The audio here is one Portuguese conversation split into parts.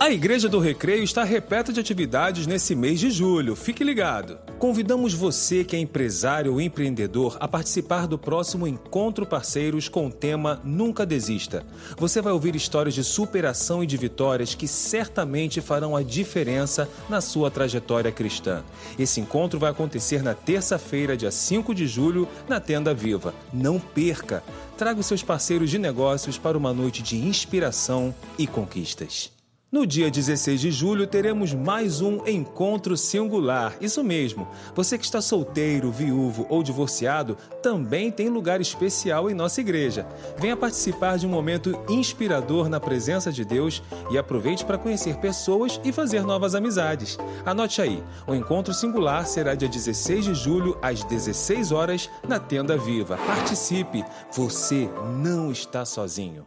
A Igreja do Recreio está repleta de atividades nesse mês de julho. Fique ligado. Convidamos você que é empresário ou empreendedor a participar do próximo Encontro Parceiros com o tema Nunca Desista. Você vai ouvir histórias de superação e de vitórias que certamente farão a diferença na sua trajetória cristã. Esse encontro vai acontecer na terça-feira, dia 5 de julho, na Tenda Viva. Não perca! Traga os seus parceiros de negócios para uma noite de inspiração e conquistas. No dia 16 de julho teremos mais um encontro singular. Isso mesmo. Você que está solteiro, viúvo ou divorciado também tem lugar especial em nossa igreja. Venha participar de um momento inspirador na presença de Deus e aproveite para conhecer pessoas e fazer novas amizades. Anote aí. O encontro singular será dia 16 de julho às 16 horas na Tenda Viva. Participe. Você não está sozinho.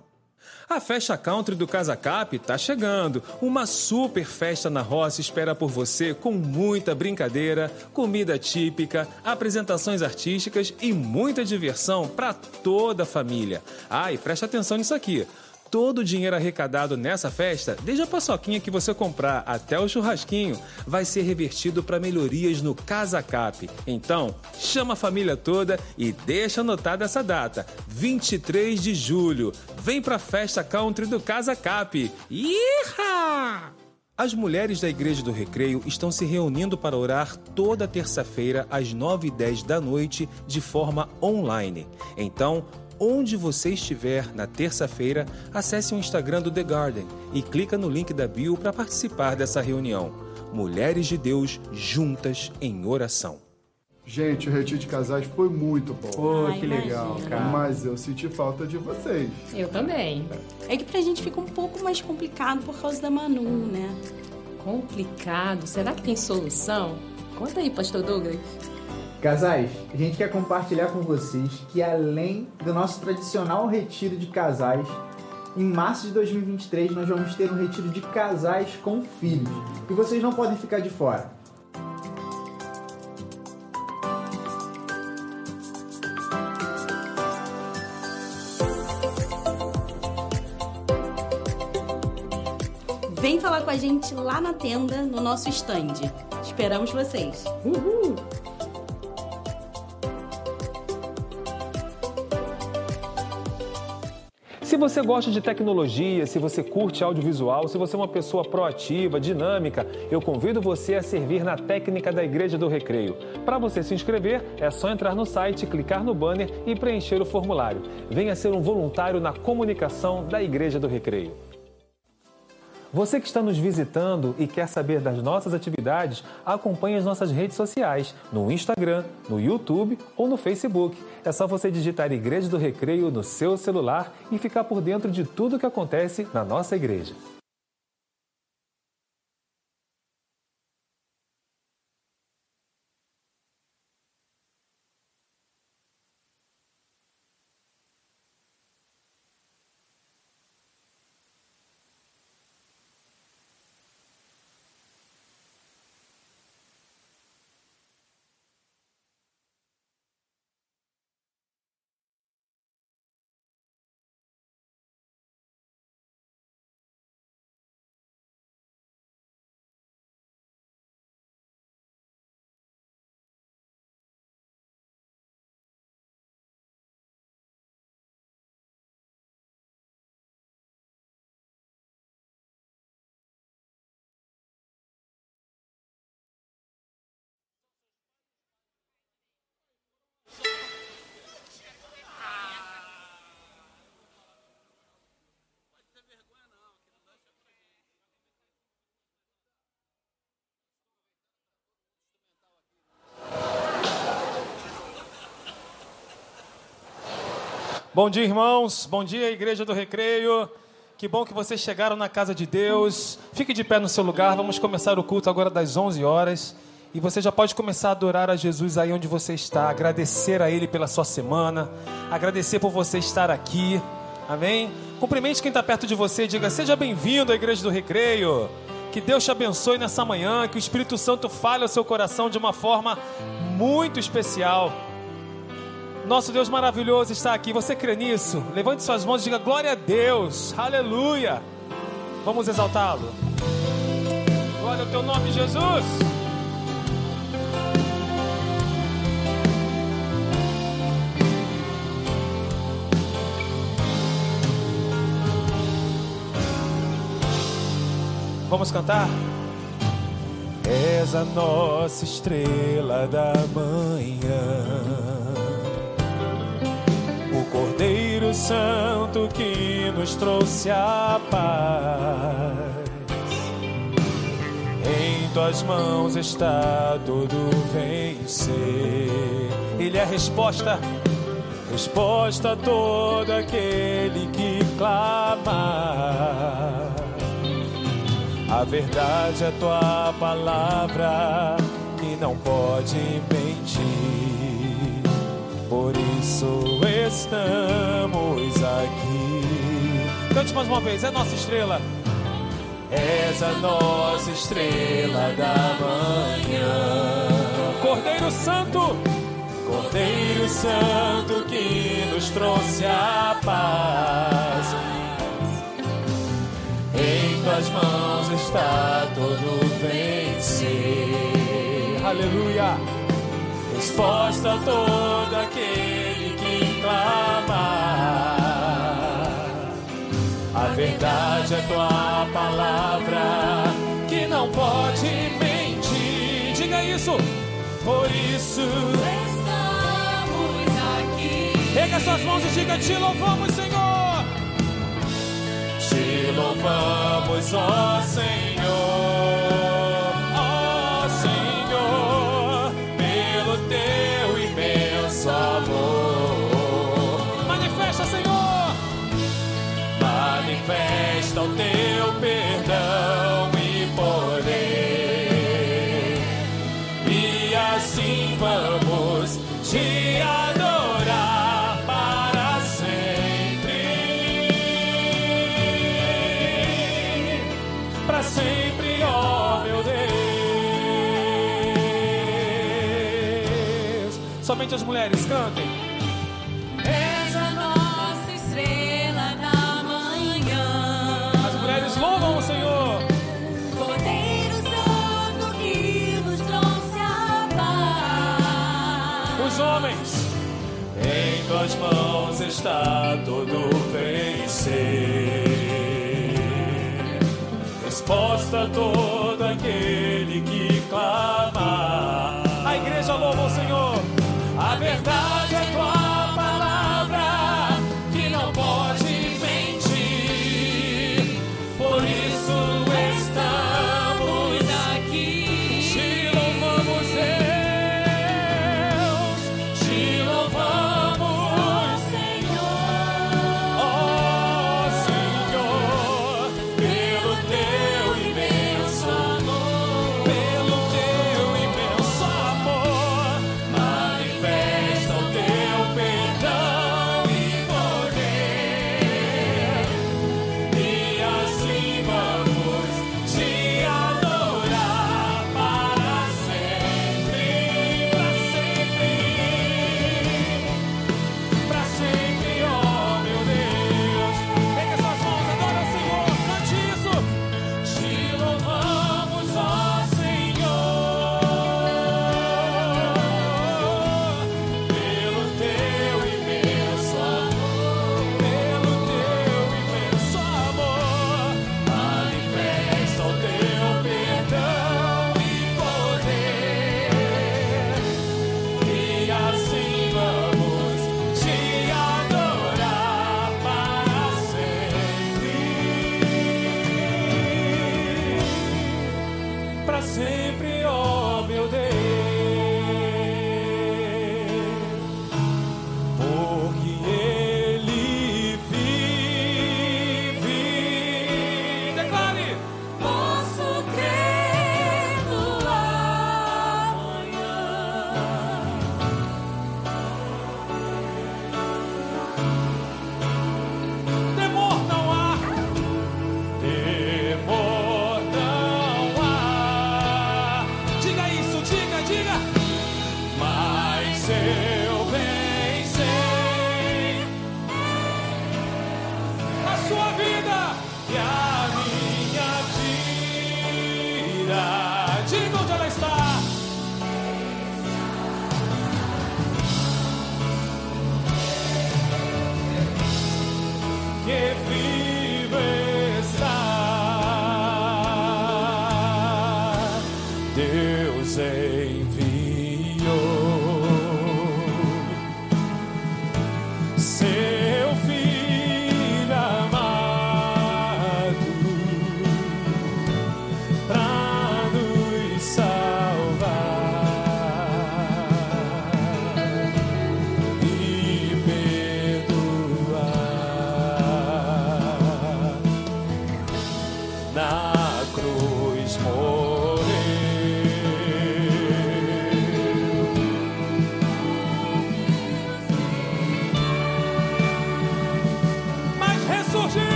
A festa country do Casa Cap tá chegando. Uma super festa na roça espera por você com muita brincadeira, comida típica, apresentações artísticas e muita diversão para toda a família. Ah, e preste atenção nisso aqui todo o dinheiro arrecadado nessa festa, desde a paçoquinha que você comprar até o churrasquinho, vai ser revertido para melhorias no Casa Cap. Então, chama a família toda e deixa anotada essa data, 23 de julho. Vem para a festa country do Casa Cap. Iha! As mulheres da Igreja do Recreio estão se reunindo para orar toda terça-feira às 9 e 10 da noite de forma online. Então, Onde você estiver na terça-feira, acesse o Instagram do The Garden e clica no link da bio para participar dessa reunião. Mulheres de Deus juntas em oração. Gente, o retiro de casais foi muito bom. Pô, que legal, cara. Mas eu senti falta de vocês. Eu também. É que pra gente fica um pouco mais complicado por causa da Manu, né? Complicado? Será que tem solução? Conta aí, pastor Douglas. Casais, a gente quer compartilhar com vocês que além do nosso tradicional retiro de casais, em março de 2023 nós vamos ter um retiro de casais com filhos. E vocês não podem ficar de fora. Vem falar com a gente lá na tenda, no nosso stand. Esperamos vocês. Uhul! Se você gosta de tecnologia, se você curte audiovisual, se você é uma pessoa proativa, dinâmica, eu convido você a servir na técnica da Igreja do Recreio. Para você se inscrever, é só entrar no site, clicar no banner e preencher o formulário. Venha ser um voluntário na comunicação da Igreja do Recreio. Você que está nos visitando e quer saber das nossas atividades, acompanhe as nossas redes sociais, no Instagram, no YouTube ou no Facebook. É só você digitar Igreja do Recreio no seu celular e ficar por dentro de tudo o que acontece na nossa igreja. Bom dia, irmãos. Bom dia, Igreja do Recreio. Que bom que vocês chegaram na casa de Deus. Fique de pé no seu lugar. Vamos começar o culto agora das 11 horas. E você já pode começar a adorar a Jesus aí onde você está, agradecer a Ele pela sua semana, agradecer por você estar aqui. Amém? Cumprimente quem está perto de você, diga: Seja bem-vindo à Igreja do Recreio. Que Deus te abençoe nessa manhã, que o Espírito Santo fale ao seu coração de uma forma muito especial. Nosso Deus maravilhoso está aqui. Você crê nisso? Levante suas mãos e diga glória a Deus. Aleluia. Vamos exaltá-lo. Glória ao teu nome, Jesus. Vamos cantar? És a nossa estrela da manhã, Cordeiro Santo que nos trouxe a paz. Em tuas mãos está todo vencer. Ele é a resposta, resposta a todo aquele que clama. A verdade é tua palavra que não pode mentir. Por isso estamos aqui. Cante mais uma vez, é nossa estrela. És a nossa estrela da manhã. Cordeiro Santo, Cordeiro Santo que nos trouxe a paz. Em tuas mãos está todo vencer. Aleluia. Resposta a todo aquele que clama. A verdade é tua palavra que não pode mentir. Diga isso. Por isso Estamos aqui. Pega suas mãos e diga: Te louvamos, Senhor. Te louvamos, ó Senhor, Somente as mulheres cantem. Está todo vencer. Resposta a todo aquele que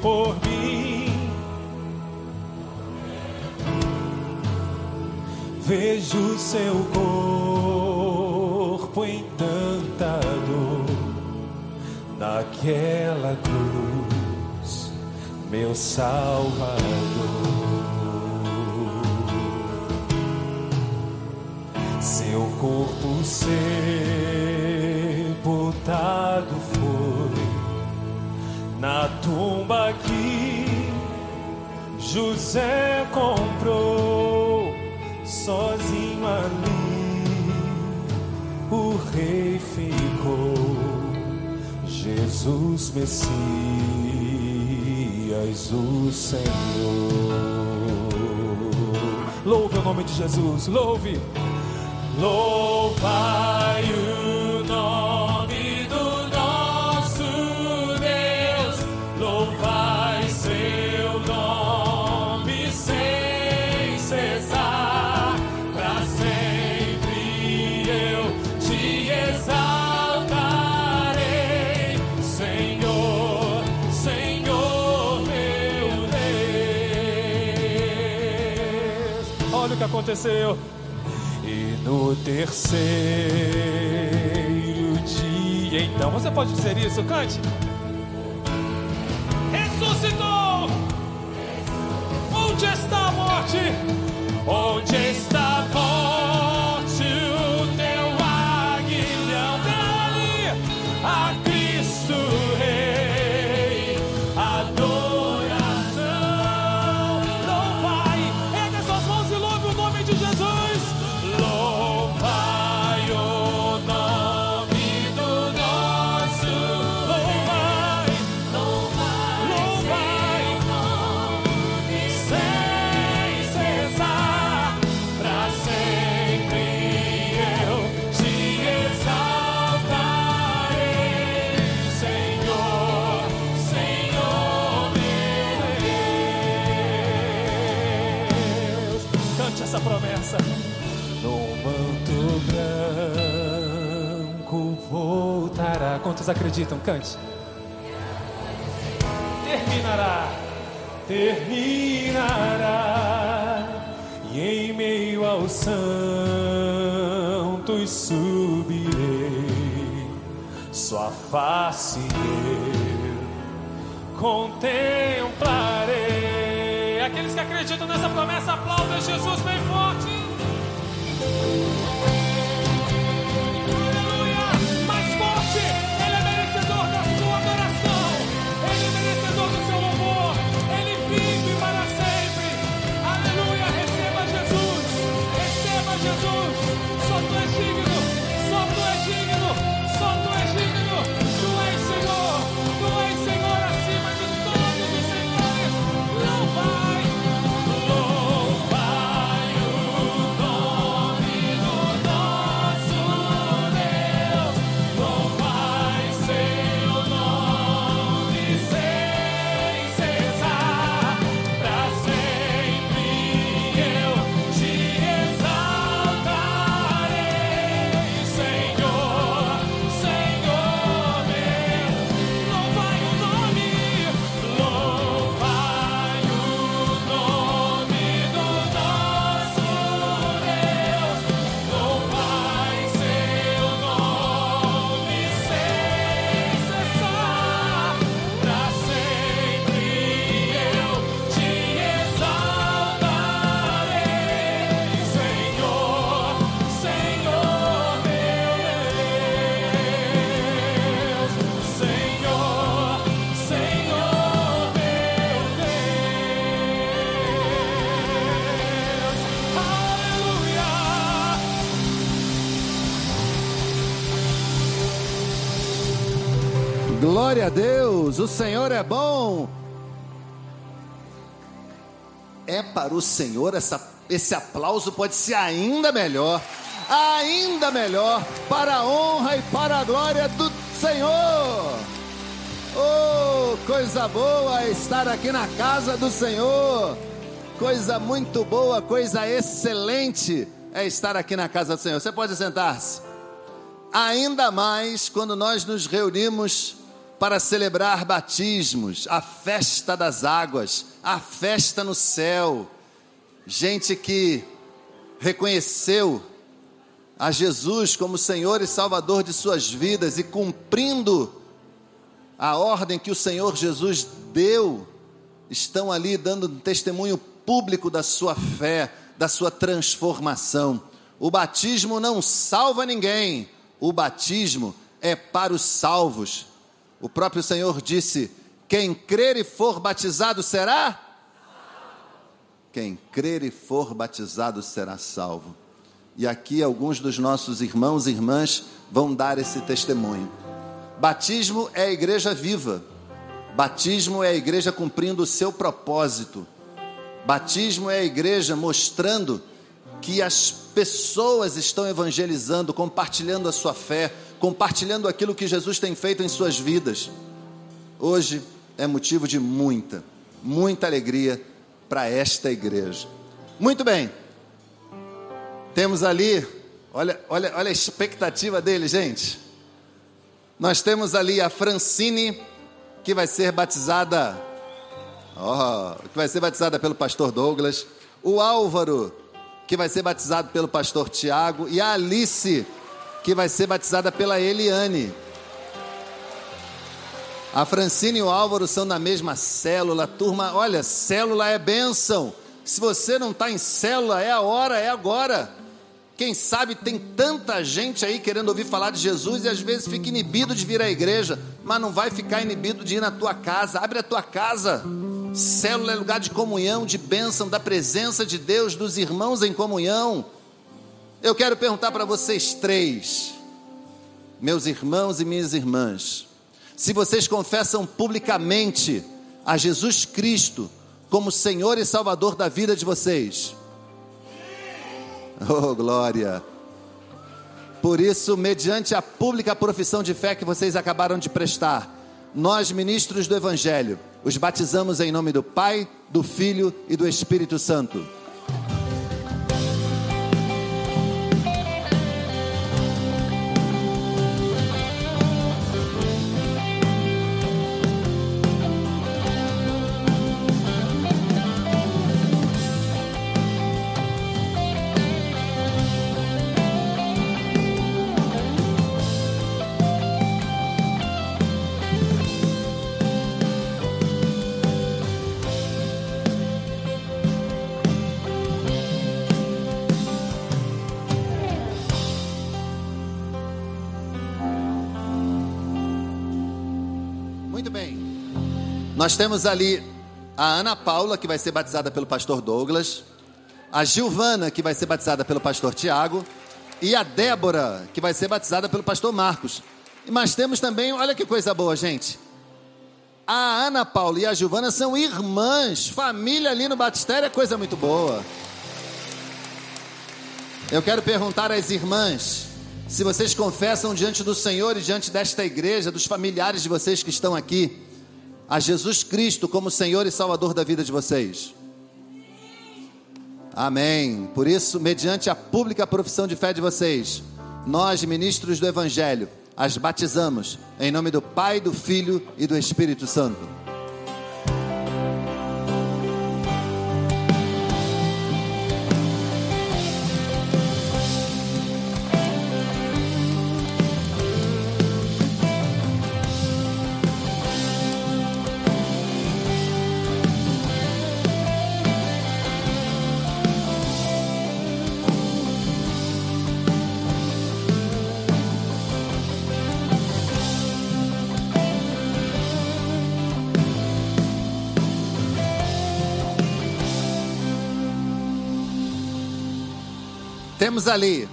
por mim vejo seu corpo em tanta dor naquela cruz, meu Salvador. Seu corpo sepultado José comprou sozinho ali. O rei ficou, Jesus Messias, o Senhor. Louve o nome de Jesus, louve. Louvai o aconteceu. E no terceiro dia, então, você pode dizer isso, cante. Ressuscitou! Onde está a morte? Onde Quantos acreditam? Cante. Terminará terminará e em meio aos santos subirei sua face eu contemplarei aqueles que acreditam nessa promessa aplaudam Jesus bem forte Deus, o Senhor é bom. É para o Senhor essa, esse aplauso pode ser ainda melhor, ainda melhor, para a honra e para a glória do Senhor. Oh, coisa boa estar aqui na casa do Senhor. Coisa muito boa, coisa excelente é estar aqui na casa do Senhor. Você pode sentar-se. Ainda mais quando nós nos reunimos para celebrar batismos, a festa das águas, a festa no céu. Gente que reconheceu a Jesus como Senhor e Salvador de suas vidas e cumprindo a ordem que o Senhor Jesus deu, estão ali dando testemunho público da sua fé, da sua transformação. O batismo não salva ninguém, o batismo é para os salvos. O próprio Senhor disse: Quem crer e for batizado será? Quem crer e for batizado será salvo. E aqui alguns dos nossos irmãos e irmãs vão dar esse testemunho. Batismo é a igreja viva. Batismo é a igreja cumprindo o seu propósito. Batismo é a igreja mostrando que as pessoas estão evangelizando, compartilhando a sua fé, compartilhando aquilo que Jesus tem feito em suas vidas. Hoje é motivo de muita, muita alegria para esta igreja. Muito bem. Temos ali, olha, olha, olha a expectativa dele, gente. Nós temos ali a Francine, que vai ser batizada, ó, que vai ser batizada pelo pastor Douglas, o Álvaro, que vai ser batizado pelo pastor Tiago, e a Alice, que vai ser batizada pela Eliane. A Francine e o Álvaro são da mesma célula, turma. Olha, célula é bênção. Se você não está em célula, é a hora, é agora. Quem sabe tem tanta gente aí querendo ouvir falar de Jesus e às vezes fica inibido de vir à igreja, mas não vai ficar inibido de ir na tua casa. Abre a tua casa. Célula é lugar de comunhão, de bênção, da presença de Deus, dos irmãos em comunhão. Eu quero perguntar para vocês três, meus irmãos e minhas irmãs, se vocês confessam publicamente a Jesus Cristo como Senhor e Salvador da vida de vocês. Oh, glória! Por isso, mediante a pública profissão de fé que vocês acabaram de prestar, nós, ministros do Evangelho, os batizamos em nome do Pai, do Filho e do Espírito Santo. Nós temos ali a Ana Paula, que vai ser batizada pelo pastor Douglas, a Gilvana, que vai ser batizada pelo pastor Tiago, e a Débora, que vai ser batizada pelo pastor Marcos. Mas temos também, olha que coisa boa, gente. A Ana Paula e a Gilvana são irmãs, família ali no batistério é coisa muito boa. Eu quero perguntar às irmãs se vocês confessam diante do Senhor e diante desta igreja, dos familiares de vocês que estão aqui, a Jesus Cristo como Senhor e Salvador da vida de vocês. Amém. Por isso, mediante a pública profissão de fé de vocês, nós, ministros do Evangelho, as batizamos em nome do Pai, do Filho e do Espírito Santo. Temos ali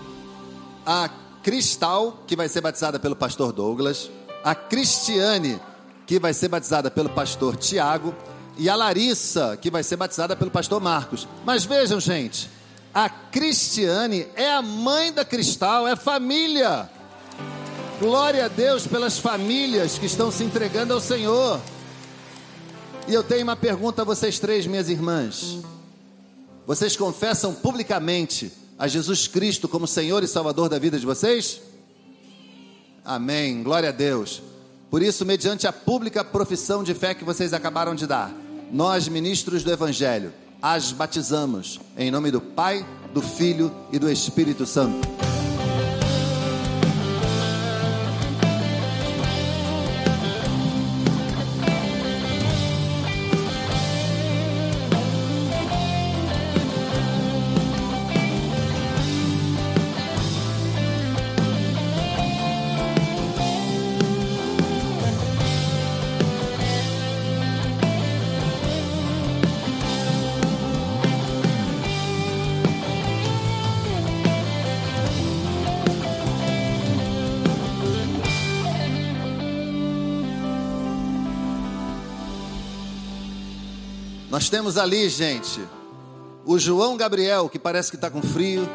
a Cristal, que vai ser batizada pelo pastor Douglas, a Cristiane, que vai ser batizada pelo pastor Tiago, e a Larissa, que vai ser batizada pelo pastor Marcos. Mas vejam, gente, a Cristiane é a mãe da Cristal, é família. Glória a Deus pelas famílias que estão se entregando ao Senhor. E eu tenho uma pergunta a vocês três, minhas irmãs. Vocês confessam publicamente a Jesus Cristo como Senhor e Salvador da vida de vocês? Amém. Glória a Deus. Por isso, mediante a pública profissão de fé que vocês acabaram de dar, nós, ministros do Evangelho, as batizamos em nome do Pai, do Filho e do Espírito Santo. Nós temos ali, gente, o João Gabriel, que parece que está com frio.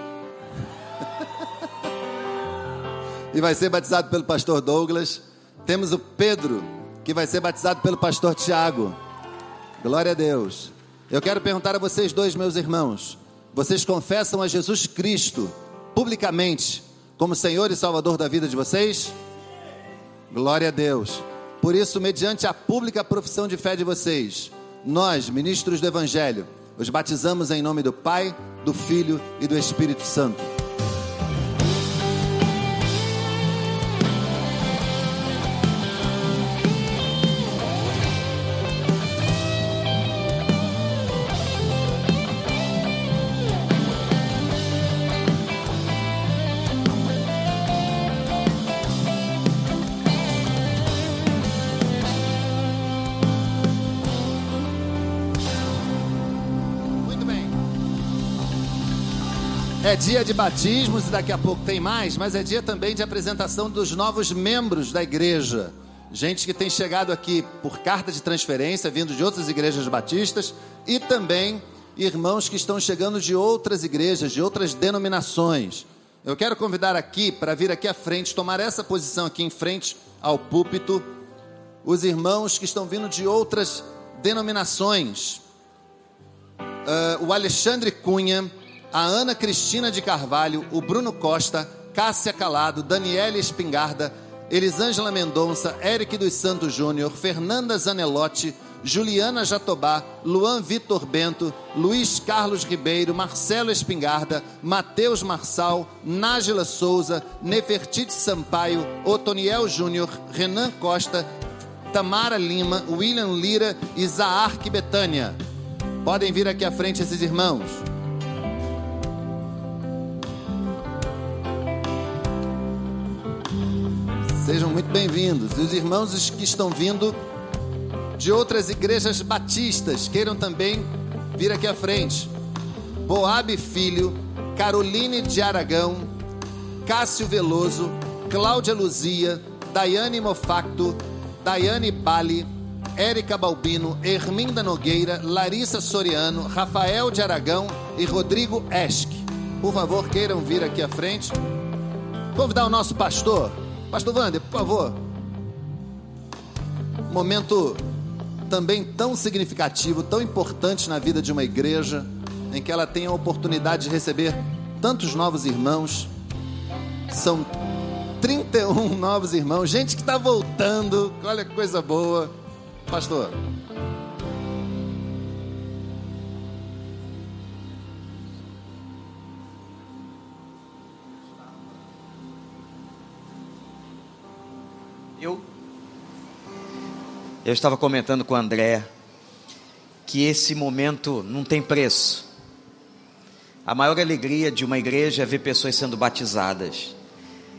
e vai ser batizado pelo pastor Douglas. Temos o Pedro, que vai ser batizado pelo pastor Tiago. Glória a Deus. Eu quero perguntar a vocês dois, meus irmãos: vocês confessam a Jesus Cristo publicamente como Senhor e Salvador da vida de vocês? Glória a Deus. Por isso, mediante a pública profissão de fé de vocês, nós, ministros do Evangelho, os batizamos em nome do Pai, do Filho e do Espírito Santo. É dia de batismos e daqui a pouco tem mais, mas é dia também de apresentação dos novos membros da igreja. Gente que tem chegado aqui por carta de transferência, vindo de outras igrejas batistas, e também irmãos que estão chegando de outras igrejas, de outras denominações. Eu quero convidar aqui para vir aqui à frente, tomar essa posição aqui em frente ao púlpito, os irmãos que estão vindo de outras denominações. Ah, o Alexandre Cunha, a Ana Cristina de Carvalho, o Bruno Costa, Cássia Calado, Daniela Espingarda, Elisângela Mendonça, Eric dos Santos Júnior, Fernanda Zanelotti, Juliana Jatobá, Luan Vitor Bento, Luiz Carlos Ribeiro, Marcelo Espingarda, Matheus Marçal, Nájila Souza, Nefertiti Sampaio, Otoniel Júnior, Renan Costa, Tamara Lima, William Lira e Zaarque Betânia. Podem vir aqui à frente esses irmãos. Sejam muito bem-vindos. E os irmãos que estão vindo de outras igrejas batistas, queiram também vir aqui à frente. Boabe Filho, Caroline de Aragão, Cássio Veloso, Cláudia Luzia, Daiane Mofacto, Daiane Bali, Érica Balbino, Herminda Nogueira, Larissa Soriano, Rafael de Aragão e Rodrigo Esque. Por favor, queiram vir aqui à frente. Convidar o nosso pastor, Pastor Wander, por favor. Momento também tão significativo, tão importante na vida de uma igreja, em que ela tem a oportunidade de receber tantos novos irmãos. São 31 novos irmãos, gente que está voltando, olha que coisa boa. Pastor. Eu estava comentando com o André que esse momento não tem preço. A maior alegria de uma igreja é ver pessoas sendo batizadas.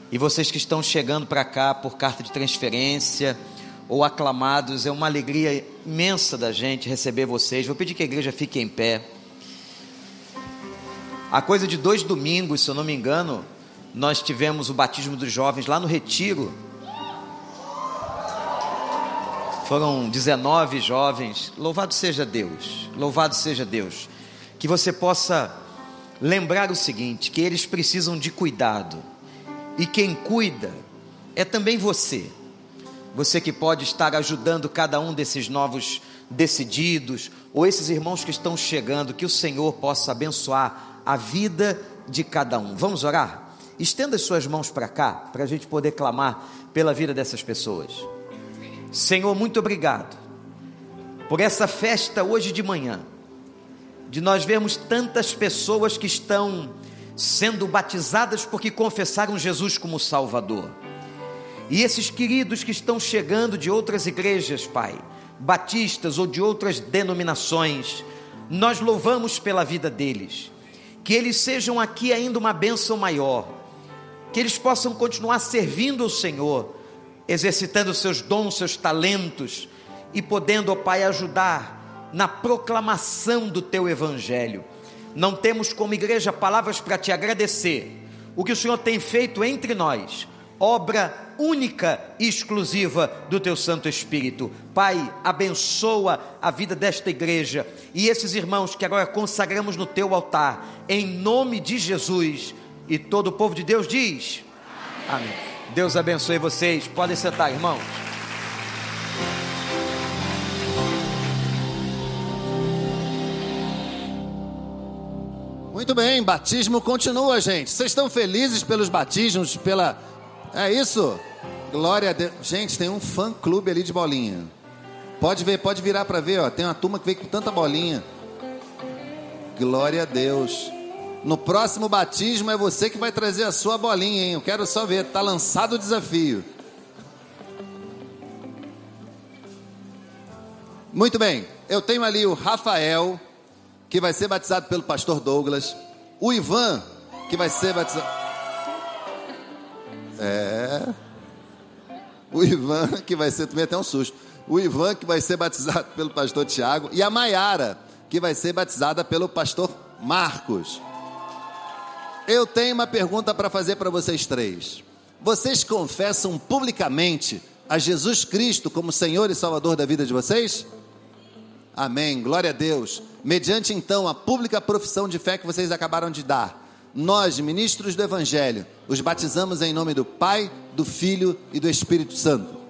E vocês que estão chegando para cá por carta de transferência ou aclamados, é uma alegria imensa da gente receber vocês. Vou pedir que a igreja fique em pé. A coisa de dois domingos, se eu não me engano, nós tivemos o batismo dos jovens lá no Retiro. Foram 19 jovens. Louvado seja Deus. Louvado seja Deus. Que você possa lembrar o seguinte: que eles precisam de cuidado. E quem cuida é também você. Você que pode estar ajudando cada um desses novos decididos, ou esses irmãos que estão chegando, que o Senhor possa abençoar a vida de cada um. Vamos orar? Estenda as suas mãos para cá, para a gente poder clamar pela vida dessas pessoas. Senhor, muito obrigado por essa festa hoje de manhã, de nós vermos tantas pessoas que estão sendo batizadas porque confessaram Jesus como Salvador. E esses queridos que estão chegando de outras igrejas, Pai, batistas ou de outras denominações, nós louvamos pela vida deles. Que eles sejam aqui ainda uma bênção maior. Que eles possam continuar servindo ao Senhor, exercitando seus dons, seus talentos e podendo, ó Pai, ajudar na proclamação do teu evangelho. Não temos como igreja palavras para te agradecer. O que o Senhor tem feito entre nós, obra única e exclusiva do teu Santo Espírito. Pai, abençoa a vida desta igreja e esses irmãos que agora consagramos no teu altar, em nome de Jesus. E todo o povo de Deus diz: Amém. Deus abençoe vocês. Podem sentar, irmãos. Muito bem, batismo continua, gente. Vocês estão felizes pelos batismos, pela. É isso? Glória a Deus. Gente, tem um fã clube ali de bolinha. Pode ver, pode virar para ver, ó. Tem uma turma que veio com tanta bolinha. Glória a Deus. No próximo batismo é você que vai trazer a sua bolinha, hein? Eu quero só ver. Tá lançado o desafio. Muito bem. Eu tenho ali o Rafael, que vai ser batizado pelo pastor Douglas. O Ivan, que vai ser batizado. É. O Ivan, que vai ser. Tomei até um susto. O Ivan, que vai ser batizado pelo pastor Tiago. E a Maiara, que vai ser batizada pelo pastor Marcos. Eu tenho uma pergunta para fazer para vocês três. Vocês confessam publicamente a Jesus Cristo como Senhor e Salvador da vida de vocês? Amém. Glória a Deus. Mediante então a pública profissão de fé que vocês acabaram de dar, nós, ministros do Evangelho, os batizamos em nome do Pai, do Filho e do Espírito Santo.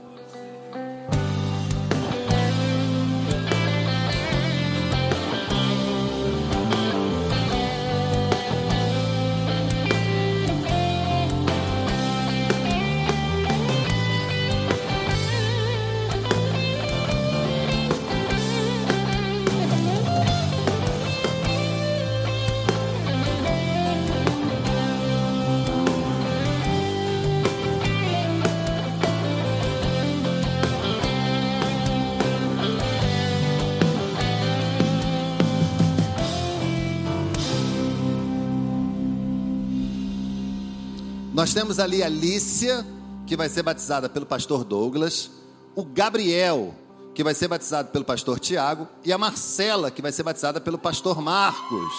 Temos ali a Lícia, que vai ser batizada pelo pastor Douglas, o Gabriel, que vai ser batizado pelo pastor Tiago, e a Marcela, que vai ser batizada pelo pastor Marcos.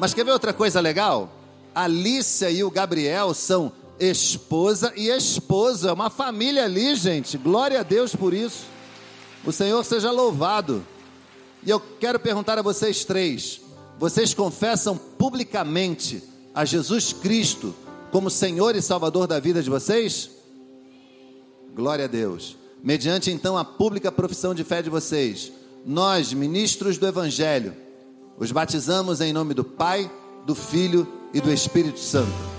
Mas quer ver outra coisa legal? A Lícia e o Gabriel são esposa e esposo, é uma família ali, gente. Glória a Deus por isso. O Senhor seja louvado. E eu quero perguntar a vocês três: vocês confessam publicamente a Jesus Cristo como Senhor e Salvador da vida de vocês? Glória a Deus. Mediante então a pública profissão de fé de vocês, nós, ministros do Evangelho, os batizamos em nome do Pai, do Filho e do Espírito Santo.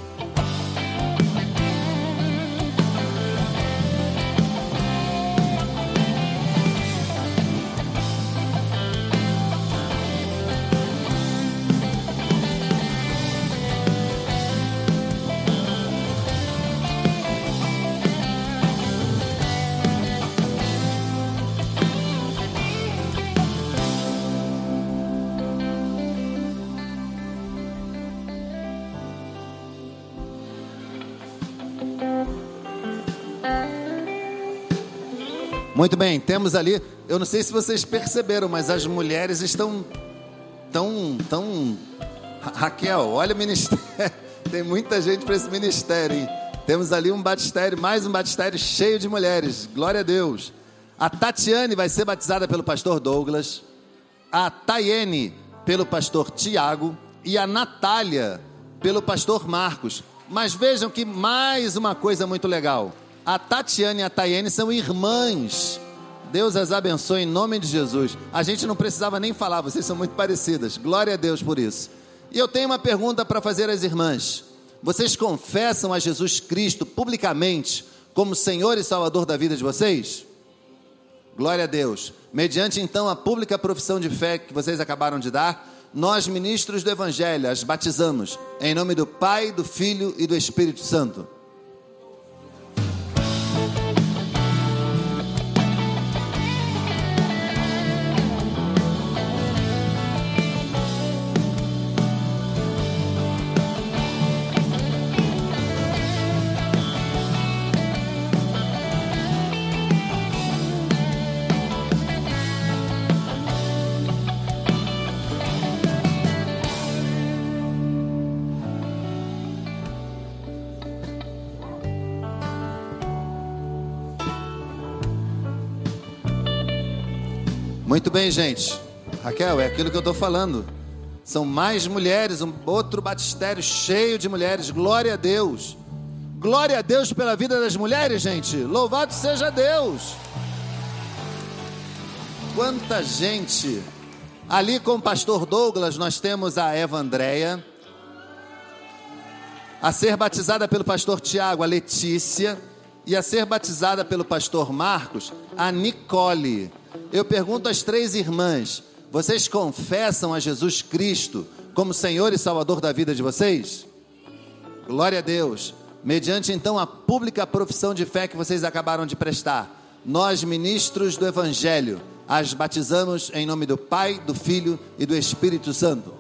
Muito bem, temos ali, eu não sei se vocês perceberam, mas as mulheres estão tão, tão. Ra- Raquel, olha o ministério. Tem muita gente para esse ministério, hein? Temos ali um batistério, mais um batistério cheio de mulheres. Glória a Deus. A Tatiane vai ser batizada pelo pastor Douglas, a Tayene pelo pastor Tiago e a Natália pelo pastor Marcos. Mas vejam que mais uma coisa muito legal. A Tatiane e a Tayene são irmãs. Deus as abençoe em nome de Jesus. A gente não precisava nem falar, vocês são muito parecidas. Glória a Deus por isso. E eu tenho uma pergunta para fazer às irmãs. Vocês confessam a Jesus Cristo publicamente como Senhor e Salvador da vida de vocês? Glória a Deus. Mediante então a pública profissão de fé que vocês acabaram de dar, nós, ministros do Evangelho, as batizamos em nome do Pai, do Filho e do Espírito Santo. Muito bem, gente. Raquel, é aquilo que eu estou falando. São mais mulheres, um outro batistério cheio de mulheres. Glória a Deus. Glória a Deus pela vida das mulheres, gente. Louvado seja Deus. Quanta gente. Ali com o pastor Douglas, nós temos a Eva Andréia. A ser batizada pelo pastor Tiago, a Letícia. E a ser batizada pelo pastor Marcos, a Nicole. Eu pergunto às três irmãs: vocês confessam a Jesus Cristo como Senhor e Salvador da vida de vocês? Glória a Deus. Mediante então a pública profissão de fé que vocês acabaram de prestar, nós, ministros do Evangelho, as batizamos em nome do Pai, do Filho e do Espírito Santo.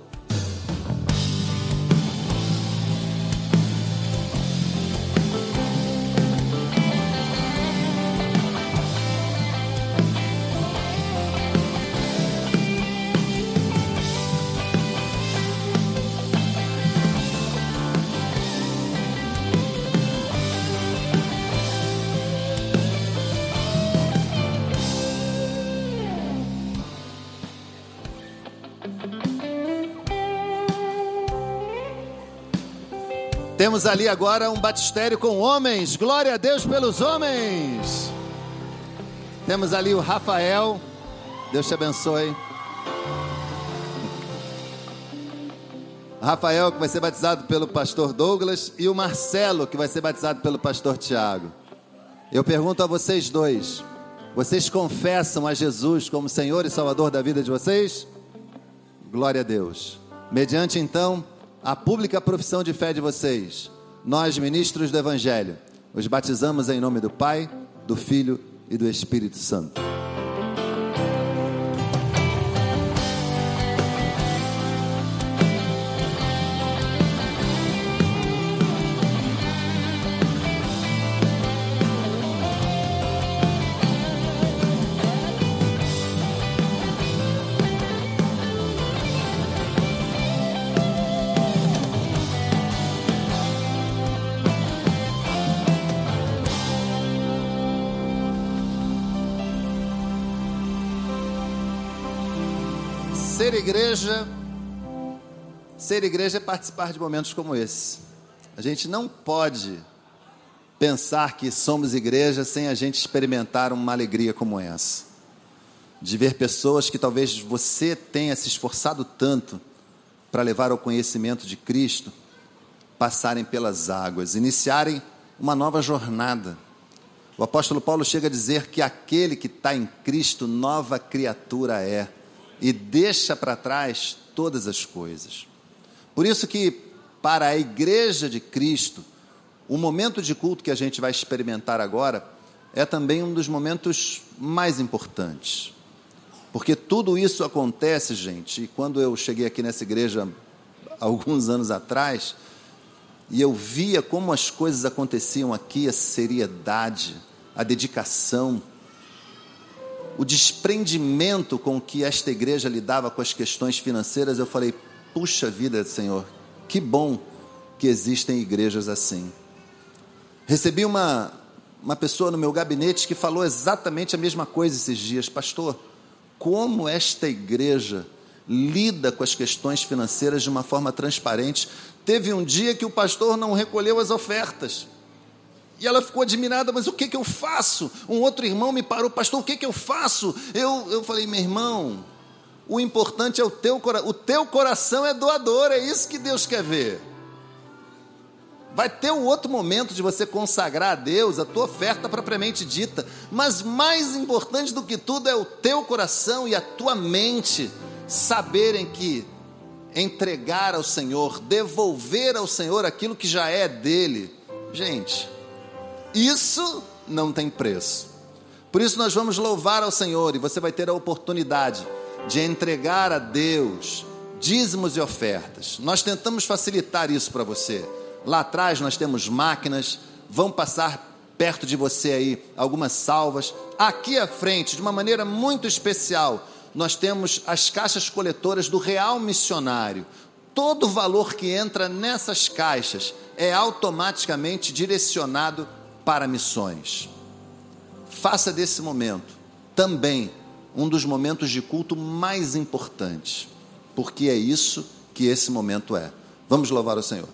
Temos ali agora um batistério com homens. Glória a Deus pelos homens. Temos ali o Rafael. Deus te abençoe. Rafael, que vai ser batizado pelo pastor Douglas, e o Marcelo, que vai ser batizado pelo pastor Tiago. Eu pergunto a vocês dois: vocês confessam a Jesus como Senhor e Salvador da vida de vocês? Glória a Deus. Mediante então a pública profissão de fé de vocês, nós, ministros do Evangelho, os batizamos em nome do Pai, do Filho e do Espírito Santo. Ser igreja é participar de momentos como esse. A gente não pode pensar que somos igreja sem a gente experimentar uma alegria como essa. De ver pessoas que talvez você tenha se esforçado tanto para levar ao conhecimento de Cristo, passarem pelas águas, iniciarem uma nova jornada. O apóstolo Paulo chega a dizer que aquele que está em Cristo, nova criatura é e deixa para trás todas as coisas. Por isso que para a igreja de Cristo, o momento de culto que a gente vai experimentar agora é também um dos momentos mais importantes. Porque tudo isso acontece, gente, e quando eu cheguei aqui nessa igreja alguns anos atrás, e eu via como as coisas aconteciam aqui, a seriedade, a dedicação, o desprendimento com que esta igreja lidava com as questões financeiras, eu falei: puxa vida, Senhor, que bom que existem igrejas assim. Recebi uma, uma pessoa no meu gabinete que falou exatamente a mesma coisa esses dias, pastor. Como esta igreja lida com as questões financeiras de uma forma transparente. Teve um dia que o pastor não recolheu as ofertas. E ela ficou admirada, mas o que, que eu faço? Um outro irmão me parou, pastor, o que, que eu faço? Eu, eu falei, meu irmão, o importante é o teu coração, o teu coração é doador, é isso que Deus quer ver. Vai ter o outro momento de você consagrar a Deus a tua oferta propriamente dita, mas mais importante do que tudo é o teu coração e a tua mente saberem que entregar ao Senhor, devolver ao Senhor aquilo que já é dele. Gente, isso não tem preço. Por isso nós vamos louvar ao Senhor e você vai ter a oportunidade de entregar a Deus dízimos e ofertas. Nós tentamos facilitar isso para você. Lá atrás nós temos máquinas, vão passar perto de você aí algumas salvas. Aqui à frente, de uma maneira muito especial, nós temos as caixas coletoras do Real Missionário. Todo o valor que entra nessas caixas é automaticamente direcionado para missões. Faça desse momento também um dos momentos de culto mais importantes, porque é isso que esse momento é. Vamos louvar o Senhor.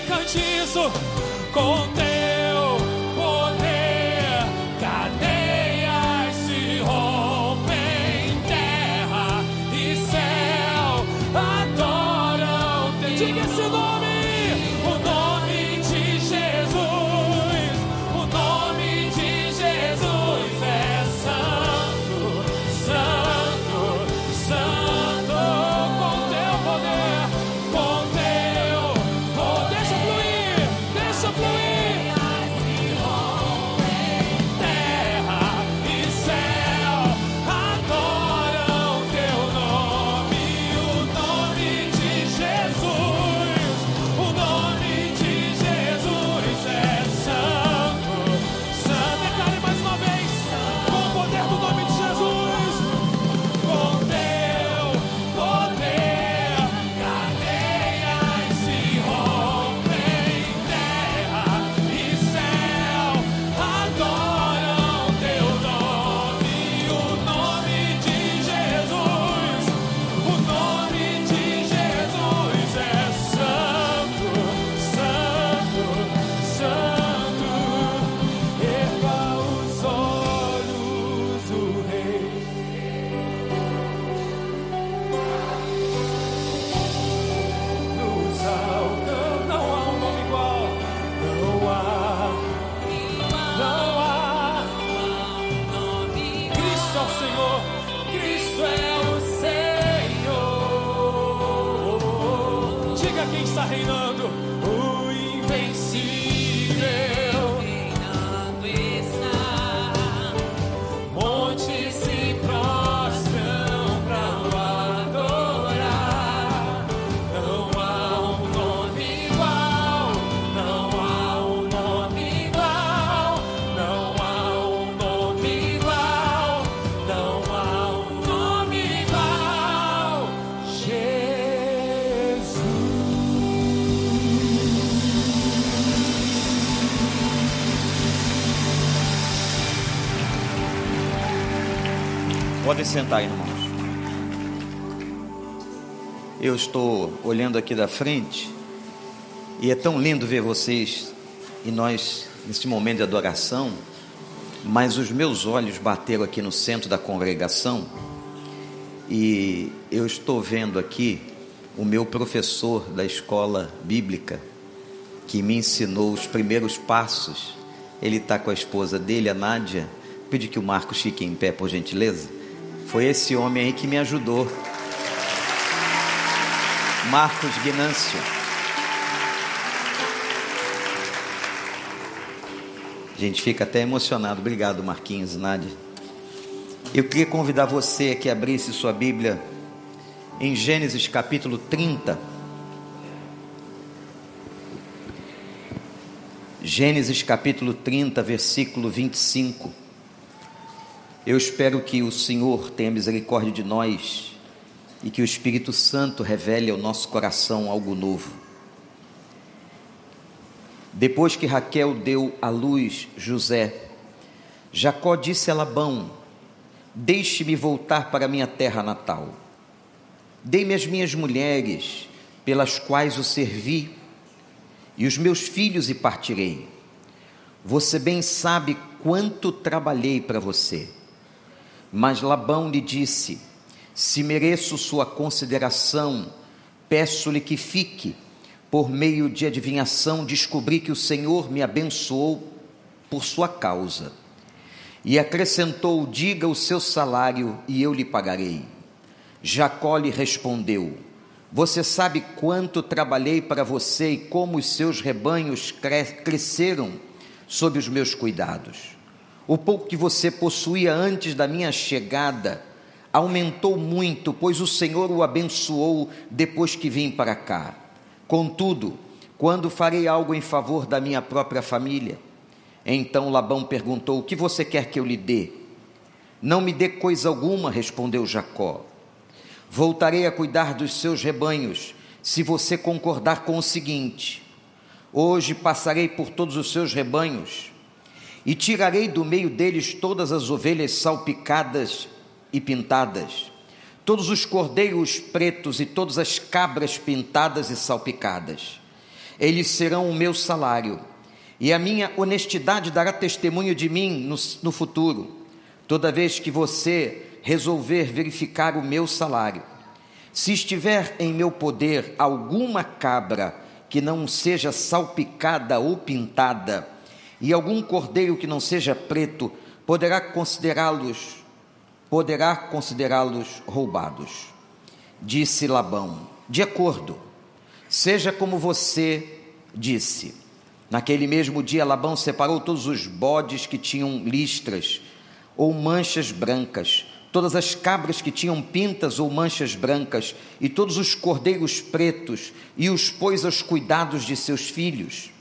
Cante isso Podem sentar, irmãos. Eu estou olhando aqui da frente e é tão lindo ver vocês e nós nesse momento de adoração, mas os meus olhos bateram aqui no centro da congregação e eu estou vendo aqui o meu professor da escola bíblica que me ensinou os primeiros passos. Ele está com a esposa dele, a Nádia. Pedi que o Marcos fique em pé, por gentileza. Foi esse homem aí que me ajudou. Marcos Guinâncio. A gente fica até emocionado. Obrigado, Marquinhos, Nádia. Eu queria convidar você que abrisse sua Bíblia em Gênesis capítulo 30. Gênesis capítulo 30, versículo 25. Eu espero que o Senhor tenha misericórdia de nós e que o Espírito Santo revele ao nosso coração algo novo. Depois que Raquel deu à luz José, Jacó disse a Labão: Deixe-me voltar para minha terra natal. Dei-me as minhas mulheres, pelas quais o servi, e os meus filhos e partirei. Você bem sabe quanto trabalhei para você. Mas Labão lhe disse: Se mereço sua consideração, peço-lhe que fique. Por meio de adivinhação, descobri que o Senhor me abençoou por sua causa. E acrescentou: Diga o seu salário e eu lhe pagarei. Jacó lhe respondeu: Você sabe quanto trabalhei para você e como os seus rebanhos cre cresceram sob os meus cuidados. O pouco que você possuía antes da minha chegada aumentou muito, pois o Senhor o abençoou depois que vim para cá. Contudo, quando farei algo em favor da minha própria família? Então Labão perguntou: O que você quer que eu lhe dê? Não me dê coisa alguma, respondeu Jacó. Voltarei a cuidar dos seus rebanhos, se você concordar com o seguinte: Hoje passarei por todos os seus rebanhos e tirarei do meio deles todas as ovelhas salpicadas e pintadas, todos os cordeiros pretos e todas as cabras pintadas e salpicadas. Eles serão o meu salário, e a minha honestidade dará testemunho de mim no, no futuro, toda vez que você resolver verificar o meu salário. Se estiver em meu poder alguma cabra que não seja salpicada ou pintada, e algum cordeiro que não seja preto, poderá considerá-los poderá considerá-los roubados. Disse Labão: De acordo, seja como você disse. Naquele mesmo dia, Labão separou todos os bodes que tinham listras ou manchas brancas, todas as cabras que tinham pintas ou manchas brancas, e todos os cordeiros pretos, e os pôs aos cuidados de seus filhos.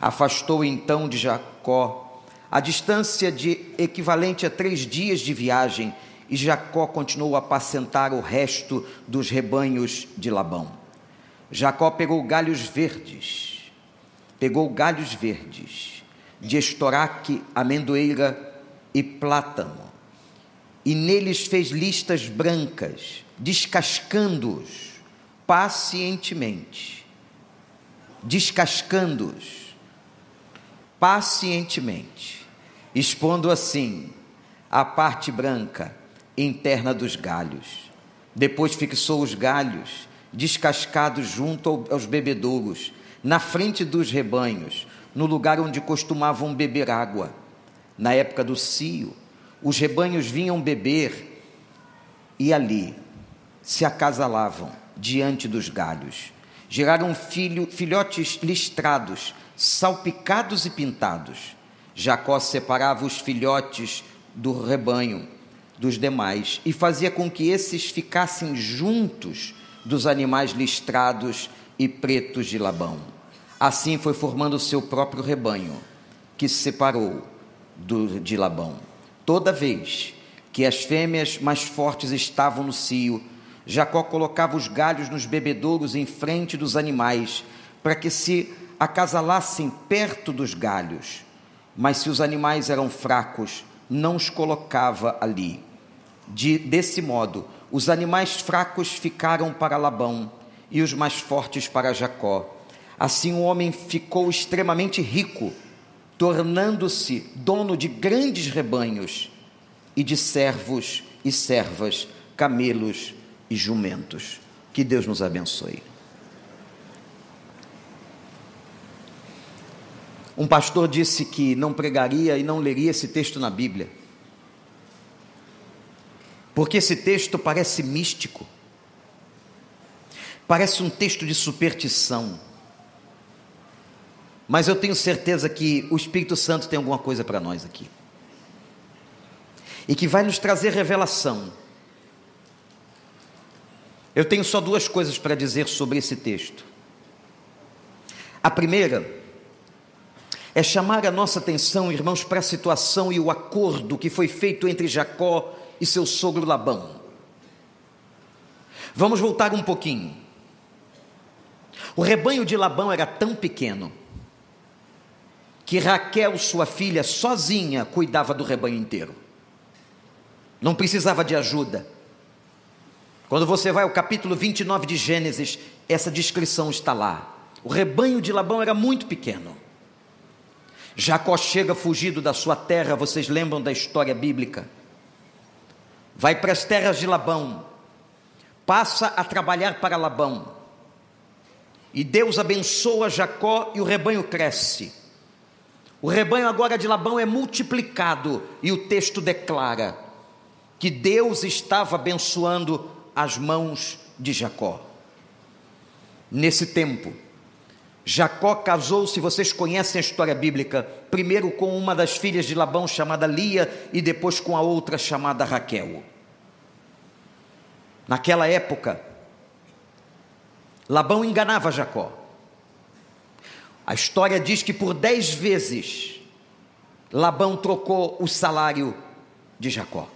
Afastou então de Jacó a distância de equivalente a três dias de viagem, e Jacó continuou a apacentar o resto dos rebanhos de Labão. Jacó pegou galhos verdes, pegou galhos verdes de estoraque, amendoeira e plátano, e neles fez listas brancas, descascando-os pacientemente, descascando-os pacientemente, expondo assim a parte branca interna dos galhos. Depois fixou os galhos descascados junto aos bebedouros, na frente dos rebanhos, no lugar onde costumavam beber água. Na época do cio, os rebanhos vinham beber e ali se acasalavam diante dos galhos. Geraram filho, filhotes listrados, salpicados e pintados. Jacó separava os filhotes do rebanho dos demais e fazia com que esses ficassem juntos dos animais listrados e pretos de Labão. Assim foi formando o seu próprio rebanho, que se separou do, de Labão. Toda vez que as fêmeas mais fortes estavam no cio, Jacó colocava os galhos nos bebedouros em frente dos animais, para que se acasalassem perto dos galhos. Mas se os animais eram fracos, não os colocava ali. De, desse modo, os animais fracos ficaram para Labão e os mais fortes para Jacó. Assim o homem ficou extremamente rico, tornando-se dono de grandes rebanhos e de servos e servas, camelos e jumentos. Que Deus nos abençoe. Um pastor disse que não pregaria e não leria esse texto na Bíblia, porque esse texto parece místico, parece um texto de superstição, mas eu tenho certeza que o Espírito Santo tem alguma coisa para nós aqui, e que vai nos trazer revelação. Eu tenho só duas coisas para dizer sobre esse texto. A primeira é chamar a nossa atenção, irmãos, para a situação e o acordo que foi feito entre Jacó e seu sogro Labão. Vamos voltar um pouquinho. O rebanho de Labão era tão pequeno que Raquel, sua filha, sozinha cuidava do rebanho inteiro. Não precisava de ajuda. Quando você vai ao capítulo 29 de Gênesis, essa descrição está lá. O rebanho de Labão era muito pequeno. Jacó chega fugido da sua terra, vocês lembram da história bíblica? Vai para as terras de Labão, passa a trabalhar para Labão. E Deus abençoa Jacó e o rebanho cresce. O rebanho agora de Labão é multiplicado e o texto declara que Deus estava abençoando as mãos de Jacó. Nesse tempo, Jacó casou-se, vocês conhecem a história bíblica, primeiro com uma das filhas de Labão chamada Lia e depois com a outra chamada Raquel. Naquela época, Labão enganava Jacó. A história diz que por dez vezes Labão trocou o salário de Jacó,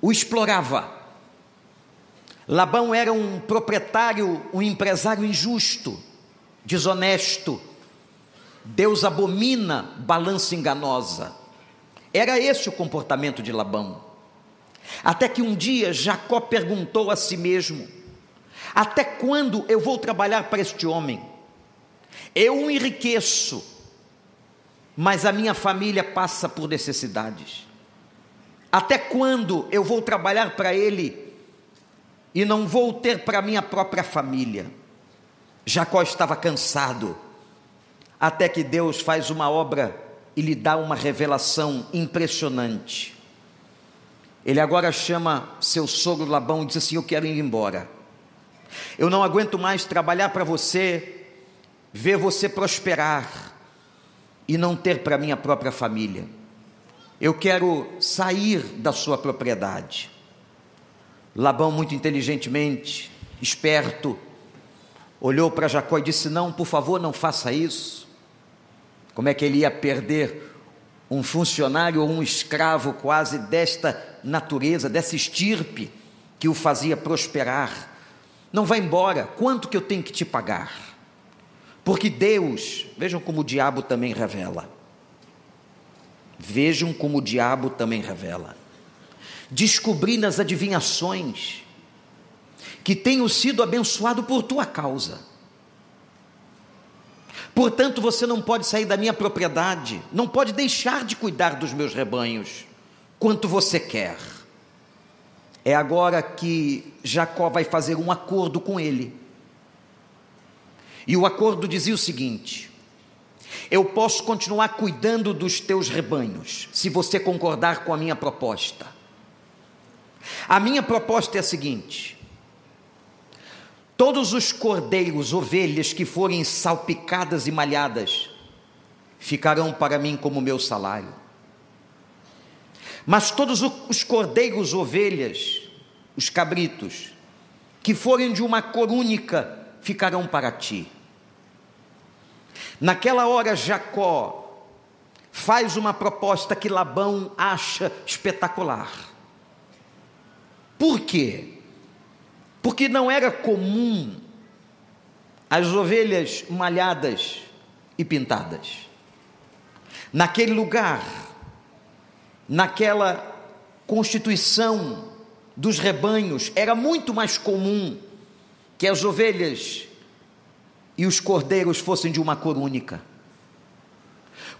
o explorava. Labão era um proprietário, um empresário injusto desonesto. Deus abomina balança enganosa. Era esse o comportamento de Labão. Até que um dia Jacó perguntou a si mesmo: Até quando eu vou trabalhar para este homem? Eu o enriqueço, mas a minha família passa por necessidades. Até quando eu vou trabalhar para ele e não vou ter para minha própria família? Jacó estava cansado, até que Deus faz uma obra e lhe dá uma revelação impressionante. Ele agora chama seu sogro Labão e diz assim: Eu quero ir embora. Eu não aguento mais trabalhar para você, ver você prosperar e não ter para minha própria família. Eu quero sair da sua propriedade. Labão, muito inteligentemente, esperto, olhou para Jacó e disse: Não, por favor, não faça isso. Como é que ele ia perder um funcionário ou um escravo quase desta natureza, dessa estirpe que o fazia prosperar? Não vá embora, quanto que eu tenho que te pagar? Porque Deus, vejam como o diabo também revela. Vejam como o diabo também revela. Descobri nas adivinhações que tenho sido abençoado por tua causa. Portanto, você não pode sair da minha propriedade, não pode deixar de cuidar dos meus rebanhos, quanto você quer. É agora que Jacó vai fazer um acordo com ele. E o acordo dizia o seguinte: Eu posso continuar cuidando dos teus rebanhos, se você concordar com a minha proposta. A minha proposta é a seguinte: Todos os cordeiros, ovelhas que forem salpicadas e malhadas, ficarão para mim como meu salário. Mas todos os cordeiros, ovelhas, os cabritos, que forem de uma cor única, ficarão para ti. Naquela hora, Jacó faz uma proposta que Labão acha espetacular. Por quê? Porque não era comum as ovelhas malhadas e pintadas. Naquele lugar, naquela constituição dos rebanhos, era muito mais comum que as ovelhas e os cordeiros fossem de uma cor única.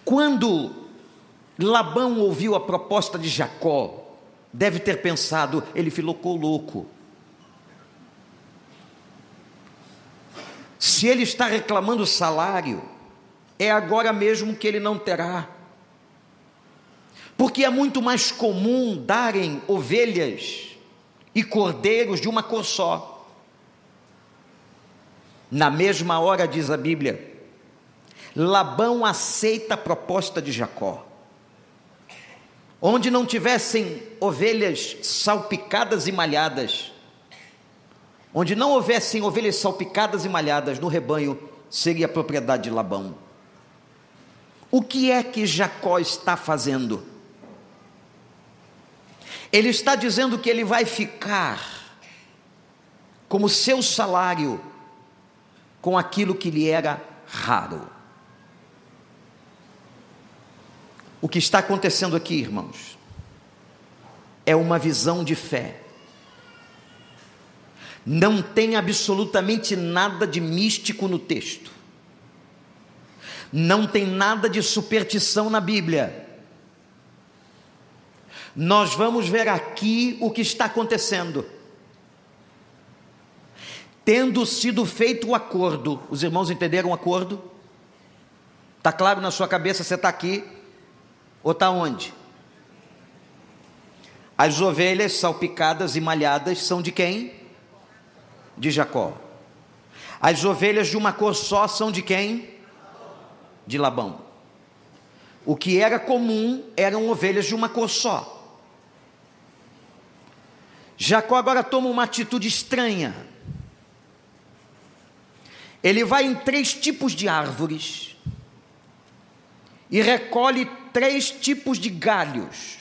Quando Labão ouviu a proposta de Jacó, deve ter pensado, ele ficou louco Se ele está reclamando salário, é agora mesmo que ele não terá. Porque é muito mais comum darem ovelhas e cordeiros de uma cor só. Na mesma hora, diz a Bíblia, Labão aceita a proposta de Jacó. Onde não tivessem ovelhas salpicadas e malhadas, Onde não houvessem ovelhas salpicadas e malhadas no rebanho, seria propriedade de Labão. O que é que Jacó está fazendo? Ele está dizendo que ele vai ficar como seu salário com aquilo que lhe era raro. O que está acontecendo aqui, irmãos, é uma visão de fé não tem absolutamente nada de místico no texto. Não tem nada de superstição na Bíblia. Nós vamos ver aqui o que está acontecendo. Tendo sido feito o acordo, os irmãos entenderam o acordo? Está claro na sua cabeça? Você está aqui ou está onde? As ovelhas salpicadas e malhadas são de quem? De Jacó. As ovelhas de uma cor só são de quem? De Labão. O que era comum eram ovelhas de uma cor só. Jacó agora toma uma atitude estranha. Ele vai em três tipos de árvores e recolhe três tipos de galhos.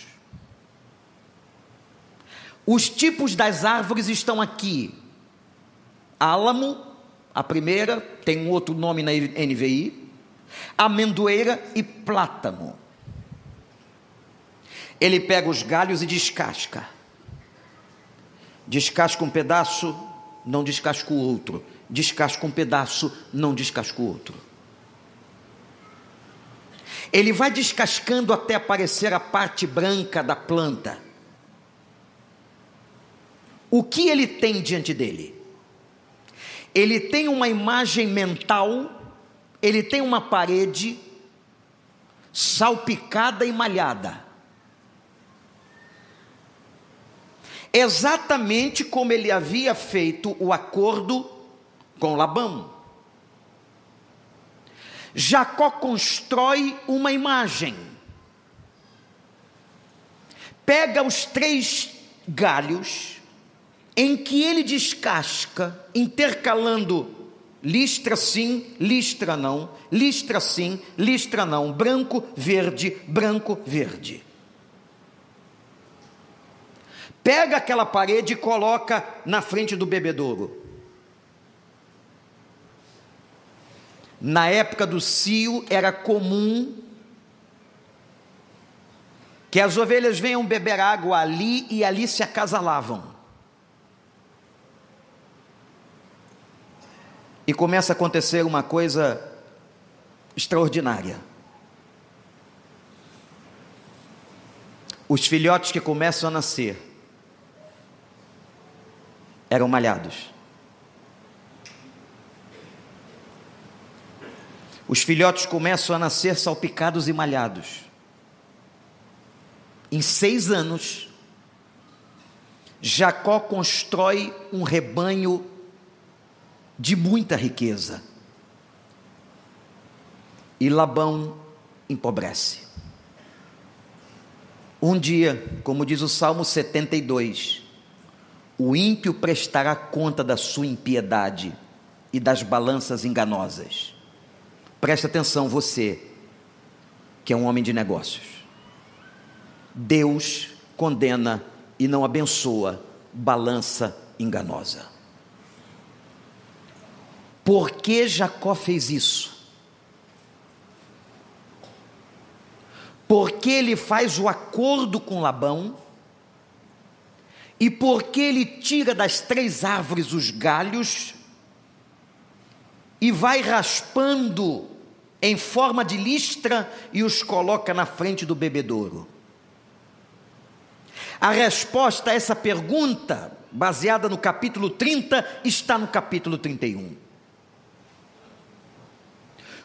Os tipos das árvores estão aqui: álamo, a primeira, tem um outro nome na NVI, amendoeira e plátano. Ele pega os galhos e descasca. Descasca um pedaço, não descasca o outro. Descasca um pedaço, não descasca o outro. Ele vai descascando até aparecer a parte branca da planta. O que ele tem diante dele? Ele tem uma imagem mental, ele tem uma parede salpicada e malhada. Exatamente como ele havia feito o acordo com Labão. Jacó constrói uma imagem. Pega os três galhos em que ele descasca, intercalando listra sim, listra não, listra sim, listra não, branco, verde, branco, verde. Pega aquela parede e coloca na frente do bebedouro. Na época do cio era comum que as ovelhas venham beber água ali e ali se acasalavam. E começa a acontecer uma coisa extraordinária. Os filhotes que começam a nascer eram malhados. Os filhotes começam a nascer salpicados e malhados. Em seis anos, Jacó constrói um rebanho de muita riqueza. E Labão empobrece. Um dia, como diz o Salmo 72, o ímpio prestará conta da sua impiedade e das balanças enganosas. Preste atenção, você, que é um homem de negócios. Deus condena e não abençoa balança enganosa. Por que Jacó fez isso? Porque ele faz o acordo com Labão e porque ele tira das três árvores os galhos e vai raspando em forma de listra e os coloca na frente do bebedouro. A resposta a essa pergunta, baseada no capítulo 30, está no capítulo 31.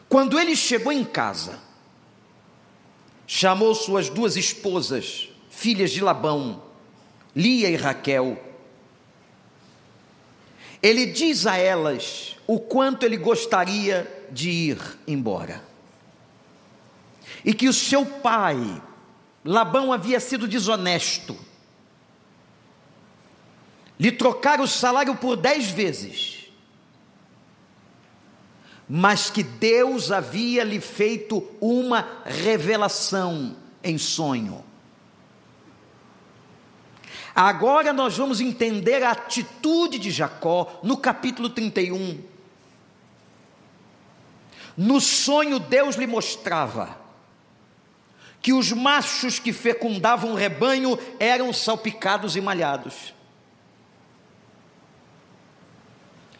Quando ele chegou em casa, chamou suas duas esposas, filhas de Labão, Lia e Raquel. Ele diz a elas o quanto ele gostaria de ir embora. E que o seu pai, Labão, havia sido desonesto. Lhe trocaram o salário por dez vezes mas que Deus havia lhe feito uma revelação em sonho. Agora nós vamos entender a atitude de Jacó no capítulo 31. No sonho, Deus lhe mostrava que os machos que fecundavam o rebanho eram salpicados e malhados.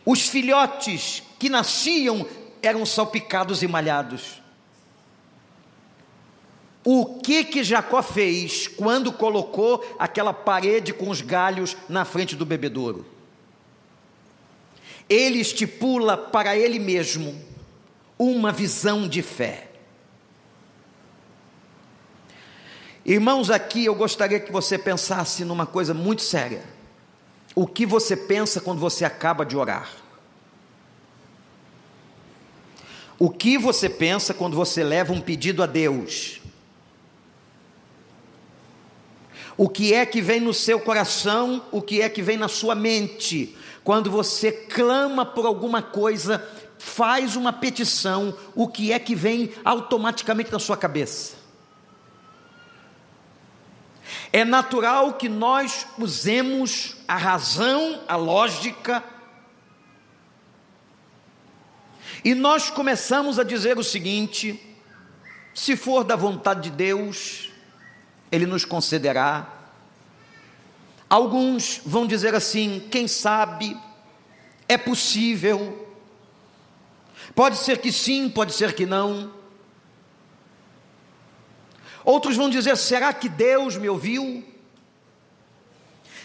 Os filhotes que nasciam eram salpicados e malhados. O que que Jacó fez quando colocou aquela parede com os galhos na frente do bebedouro? Ele estipula para ele mesmo uma visão de fé. Irmãos, aqui eu gostaria que você pensasse numa coisa muito séria. O que você pensa quando você acaba de orar? O que você pensa quando você leva um pedido a Deus? O que é que vem no seu coração? O que é que vem na sua mente? Quando você clama por alguma coisa, faz uma petição, o que é que vem automaticamente na sua cabeça? É natural que nós usemos a razão, a lógica, e nós começamos a dizer o seguinte: se for da vontade de Deus, Ele nos concederá. Alguns vão dizer assim: quem sabe, é possível. Pode ser que sim, pode ser que não. Outros vão dizer: será que Deus me ouviu?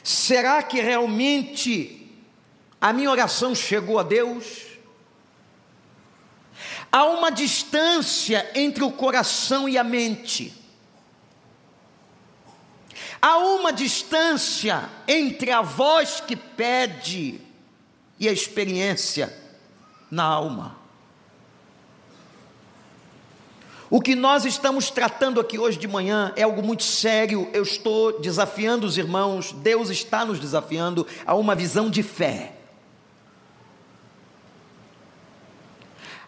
Será que realmente a minha oração chegou a Deus? Há uma distância entre o coração e a mente. Há uma distância entre a voz que pede e a experiência na alma. O que nós estamos tratando aqui hoje de manhã é algo muito sério. Eu estou desafiando os irmãos, Deus está nos desafiando a uma visão de fé.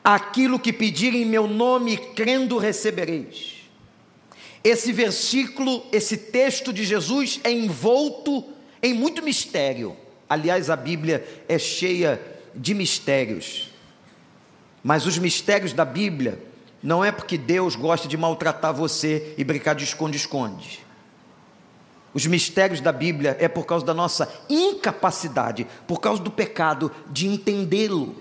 Aquilo que pedirem em meu nome, crendo recebereis. Esse versículo, esse texto de Jesus é envolto em muito mistério. Aliás, a Bíblia é cheia de mistérios. Mas os mistérios da Bíblia não é porque Deus gosta de maltratar você e brincar de esconde-esconde. Os mistérios da Bíblia é por causa da nossa incapacidade, por causa do pecado, de entendê-lo,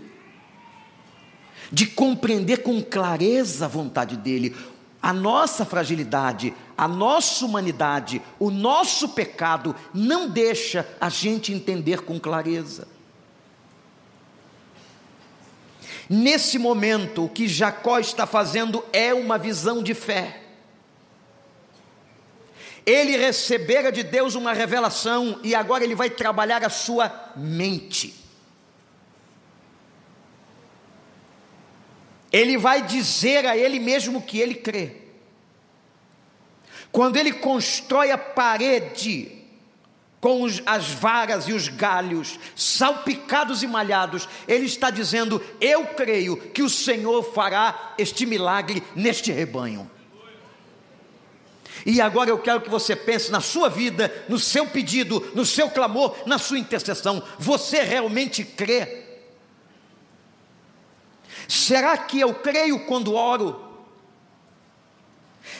de compreender com clareza a vontade dele. A nossa fragilidade, a nossa humanidade, o nosso pecado não deixa a gente entender com clareza. Nesse momento, o que Jacó está fazendo é uma visão de fé. Ele recebera de Deus uma revelação e agora ele vai trabalhar a sua mente. Ele vai dizer a ele mesmo que ele crê. Quando ele constrói a parede com os, as varas e os galhos salpicados e malhados, ele está dizendo: Eu creio que o Senhor fará este milagre neste rebanho. E agora eu quero que você pense na sua vida, no seu pedido, no seu clamor, na sua intercessão. Você realmente crê? Será que eu creio quando oro?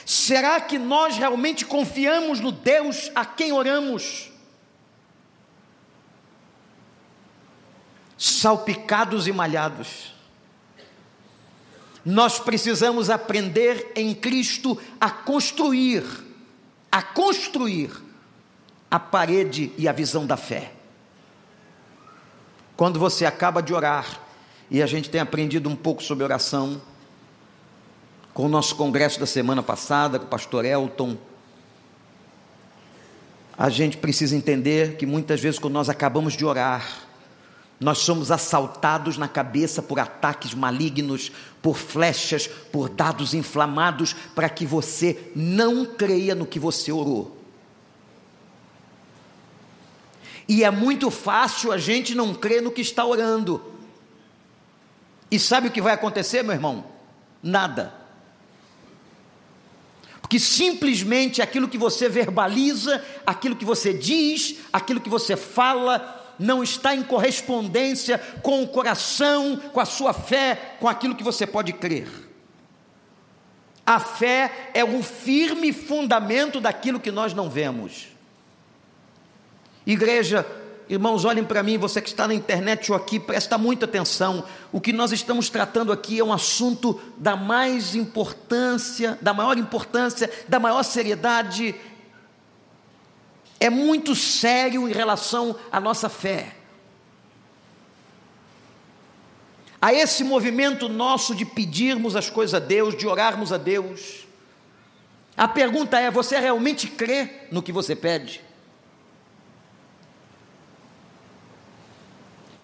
Será que nós realmente confiamos no Deus a quem oramos? salpicados e malhados. Nós precisamos aprender em Cristo a construir, a construir a parede e a visão da fé. Quando você acaba de orar, e a gente tem aprendido um pouco sobre oração, com o nosso congresso da semana passada, com o pastor Elton, a gente precisa entender que muitas vezes, quando nós acabamos de orar, nós somos assaltados na cabeça por ataques malignos, por flechas, por dados inflamados, para que você não creia no que você orou. E é muito fácil a gente não crer no que está orando. E sabe o que vai acontecer, meu irmão? Nada. Porque simplesmente aquilo que você verbaliza, aquilo que você diz, aquilo que você fala, não está em correspondência com o coração, com a sua fé, com aquilo que você pode crer. A fé é um firme fundamento daquilo que nós não vemos. Igreja, irmãos, olhem para mim, você que está na internet ou aqui, presta muita atenção. O que nós estamos tratando aqui é um assunto da mais importância, da maior importância, da maior seriedade é muito sério em relação à nossa fé. A esse movimento nosso de pedirmos as coisas a Deus, de orarmos a Deus. A pergunta é: você realmente crê no que você pede?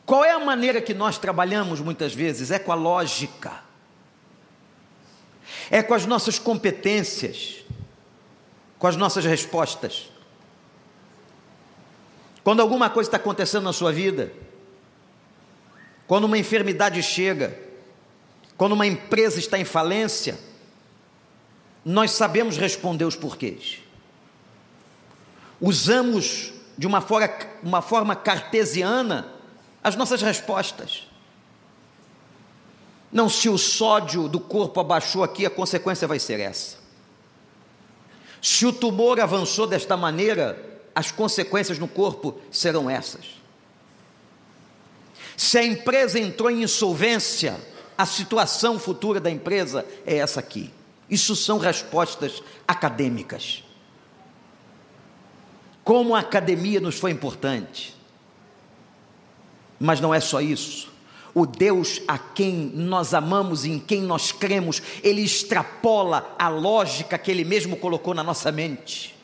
Qual é a maneira que nós trabalhamos muitas vezes? É com a lógica, é com as nossas competências, com as nossas respostas. Quando alguma coisa está acontecendo na sua vida, quando uma enfermidade chega, quando uma empresa está em falência, nós sabemos responder os porquês. Usamos de uma forma, uma forma cartesiana as nossas respostas. Não, se o sódio do corpo abaixou aqui, a consequência vai ser essa. Se o tumor avançou desta maneira, as consequências no corpo serão essas. Se a empresa entrou em insolvência, a situação futura da empresa é essa aqui. Isso são respostas acadêmicas. Como a academia nos foi importante. Mas não é só isso. O Deus a quem nós amamos e em quem nós cremos, ele extrapola a lógica que ele mesmo colocou na nossa mente.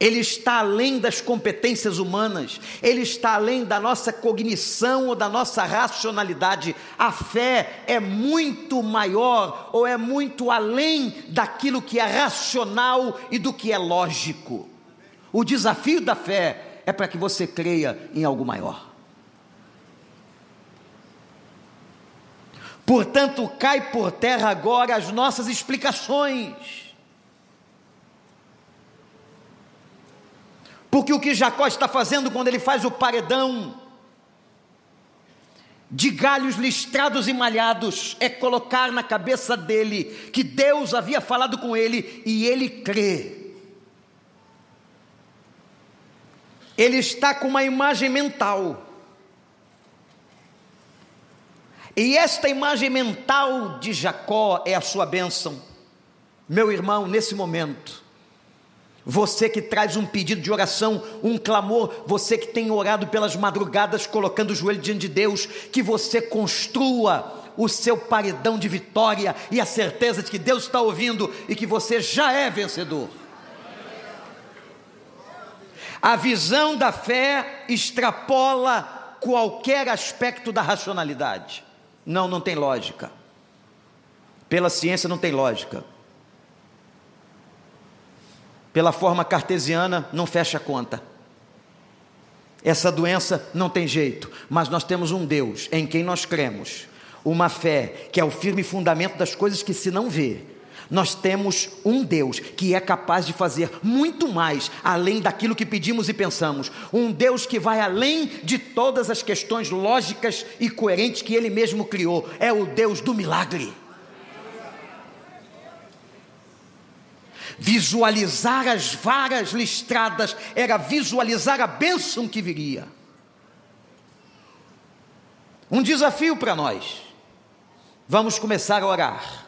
Ele está além das competências humanas, ele está além da nossa cognição ou da nossa racionalidade. A fé é muito maior ou é muito além daquilo que é racional e do que é lógico. O desafio da fé é para que você creia em algo maior. Portanto, cai por terra agora as nossas explicações. Porque o que Jacó está fazendo quando ele faz o paredão de galhos listrados e malhados é colocar na cabeça dele que Deus havia falado com ele e ele crê. Ele está com uma imagem mental. E esta imagem mental de Jacó é a sua bênção. Meu irmão, nesse momento, você que traz um pedido de oração, um clamor, você que tem orado pelas madrugadas, colocando o joelho diante de Deus, que você construa o seu paredão de vitória e a certeza de que Deus está ouvindo e que você já é vencedor. A visão da fé extrapola qualquer aspecto da racionalidade. Não, não tem lógica. Pela ciência não tem lógica pela forma cartesiana, não fecha a conta. Essa doença não tem jeito, mas nós temos um Deus em quem nós cremos, uma fé que é o firme fundamento das coisas que se não vê. Nós temos um Deus que é capaz de fazer muito mais além daquilo que pedimos e pensamos. Um Deus que vai além de todas as questões lógicas e coerentes que Ele mesmo criou. É o Deus do milagre. Visualizar as varas listradas era visualizar a bênção que viria. Um desafio para nós. Vamos começar a orar.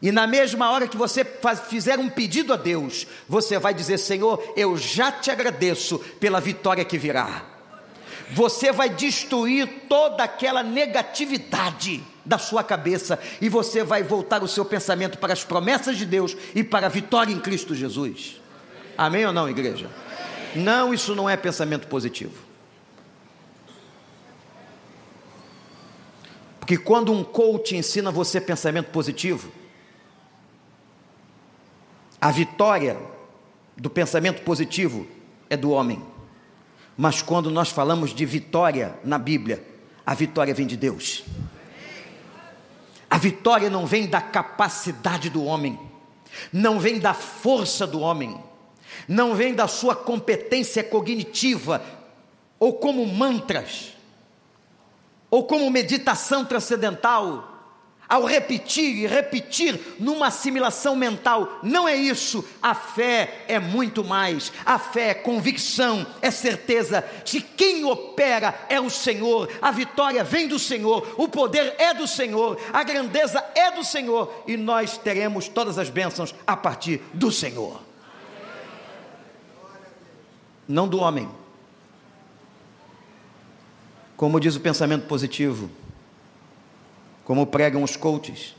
E na mesma hora que você faz, fizer um pedido a Deus, você vai dizer: Senhor, eu já te agradeço pela vitória que virá. Você vai destruir toda aquela negatividade da sua cabeça e você vai voltar o seu pensamento para as promessas de Deus e para a vitória em Cristo Jesus. Amém ou não, igreja? Não, isso não é pensamento positivo. Porque quando um coach ensina você pensamento positivo, a vitória do pensamento positivo é do homem. Mas quando nós falamos de vitória na Bíblia, a vitória vem de Deus. A vitória não vem da capacidade do homem, não vem da força do homem, não vem da sua competência cognitiva, ou como mantras, ou como meditação transcendental, ao repetir e repetir numa assimilação mental. Não é isso. A fé é muito mais. A fé é convicção, é certeza de quem opera é o Senhor. A vitória vem do Senhor, o poder é do Senhor, a grandeza é do Senhor e nós teremos todas as bênçãos a partir do Senhor. Não do homem. Como diz o pensamento positivo, como pregam os coaches.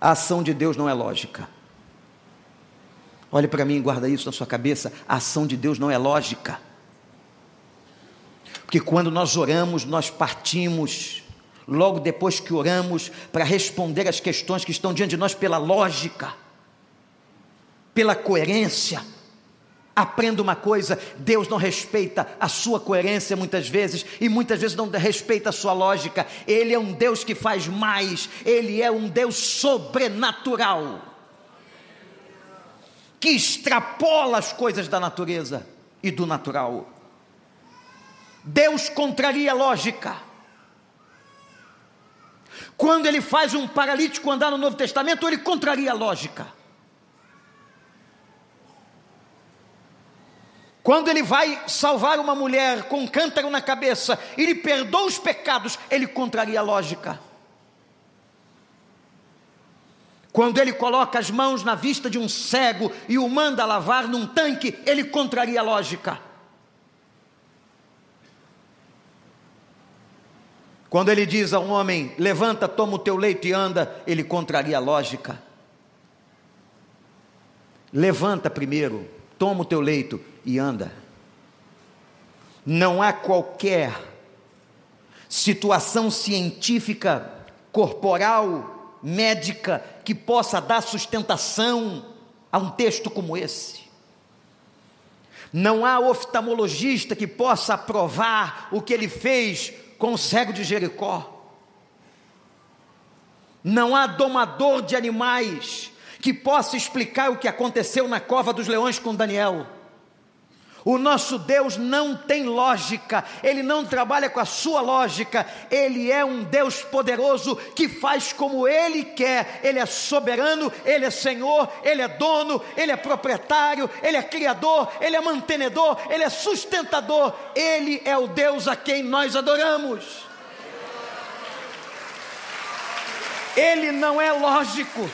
A ação de Deus não é lógica. Olhe para mim e guarda isso na sua cabeça. A ação de Deus não é lógica. Porque quando nós oramos, nós partimos, logo depois que oramos, para responder às questões que estão diante de nós pela lógica, pela coerência Aprenda uma coisa: Deus não respeita a sua coerência muitas vezes, e muitas vezes não respeita a sua lógica. Ele é um Deus que faz mais, ele é um Deus sobrenatural, que extrapola as coisas da natureza e do natural. Deus contraria a lógica. Quando ele faz um paralítico andar no Novo Testamento, ele contraria a lógica. Quando ele vai salvar uma mulher com um cântaro na cabeça e lhe perdoa os pecados, ele contraria a lógica. Quando ele coloca as mãos na vista de um cego e o manda lavar num tanque, ele contraria a lógica. Quando ele diz a um homem: levanta, toma o teu leito e anda, ele contraria a lógica. Levanta primeiro, toma o teu leito e anda. Não há qualquer situação científica, corporal, médica que possa dar sustentação a um texto como esse. Não há oftalmologista que possa aprovar o que ele fez com o cego de Jericó. Não há domador de animais que possa explicar o que aconteceu na cova dos leões com Daniel. O nosso Deus não tem lógica, ele não trabalha com a sua lógica, ele é um Deus poderoso que faz como ele quer, ele é soberano, ele é senhor, ele é dono, ele é proprietário, ele é criador, ele é mantenedor, ele é sustentador, ele é o Deus a quem nós adoramos. Ele não é lógico.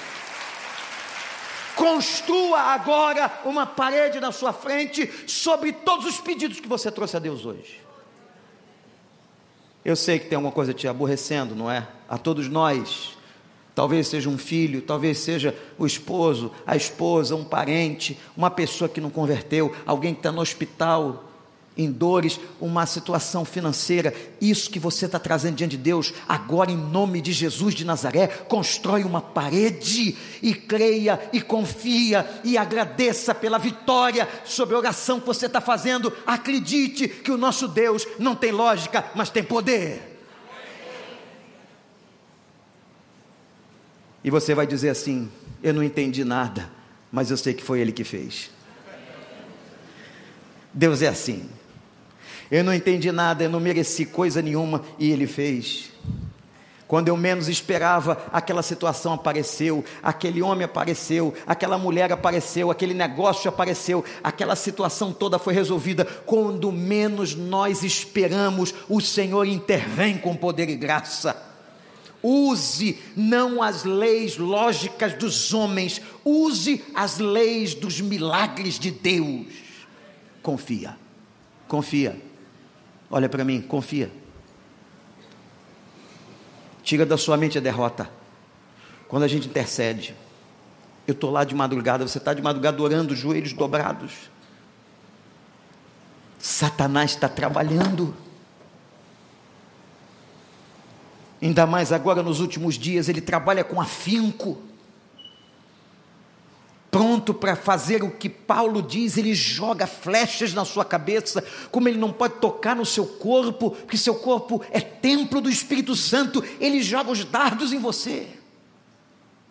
Construa agora uma parede na sua frente sobre todos os pedidos que você trouxe a Deus hoje. Eu sei que tem alguma coisa te aborrecendo, não é? A todos nós. Talvez seja um filho, talvez seja o esposo, a esposa, um parente, uma pessoa que não converteu, alguém que está no hospital, em dores, uma situação financeira, isso que você está trazendo diante de Deus, agora em nome de Jesus de Nazaré, constrói uma parede e creia e confia e agradeça pela vitória sobre a oração que você está fazendo. Acredite que o nosso Deus não tem lógica, mas tem poder. E você vai dizer assim: Eu não entendi nada, mas eu sei que foi Ele que fez. Deus é assim. Eu não entendi nada, eu não mereci coisa nenhuma e ele fez. Quando eu menos esperava, aquela situação apareceu, aquele homem apareceu, aquela mulher apareceu, aquele negócio apareceu, aquela situação toda foi resolvida. Quando menos nós esperamos, o Senhor intervém com poder e graça. Use não as leis lógicas dos homens, use as leis dos milagres de Deus. Confia, confia. Olha para mim, confia. Tira da sua mente a derrota. Quando a gente intercede, eu estou lá de madrugada, você está de madrugada orando, joelhos dobrados. Satanás está trabalhando. Ainda mais agora nos últimos dias, ele trabalha com afinco pronto para fazer o que Paulo diz, ele joga flechas na sua cabeça, como ele não pode tocar no seu corpo, porque seu corpo é templo do Espírito Santo, ele joga os dardos em você.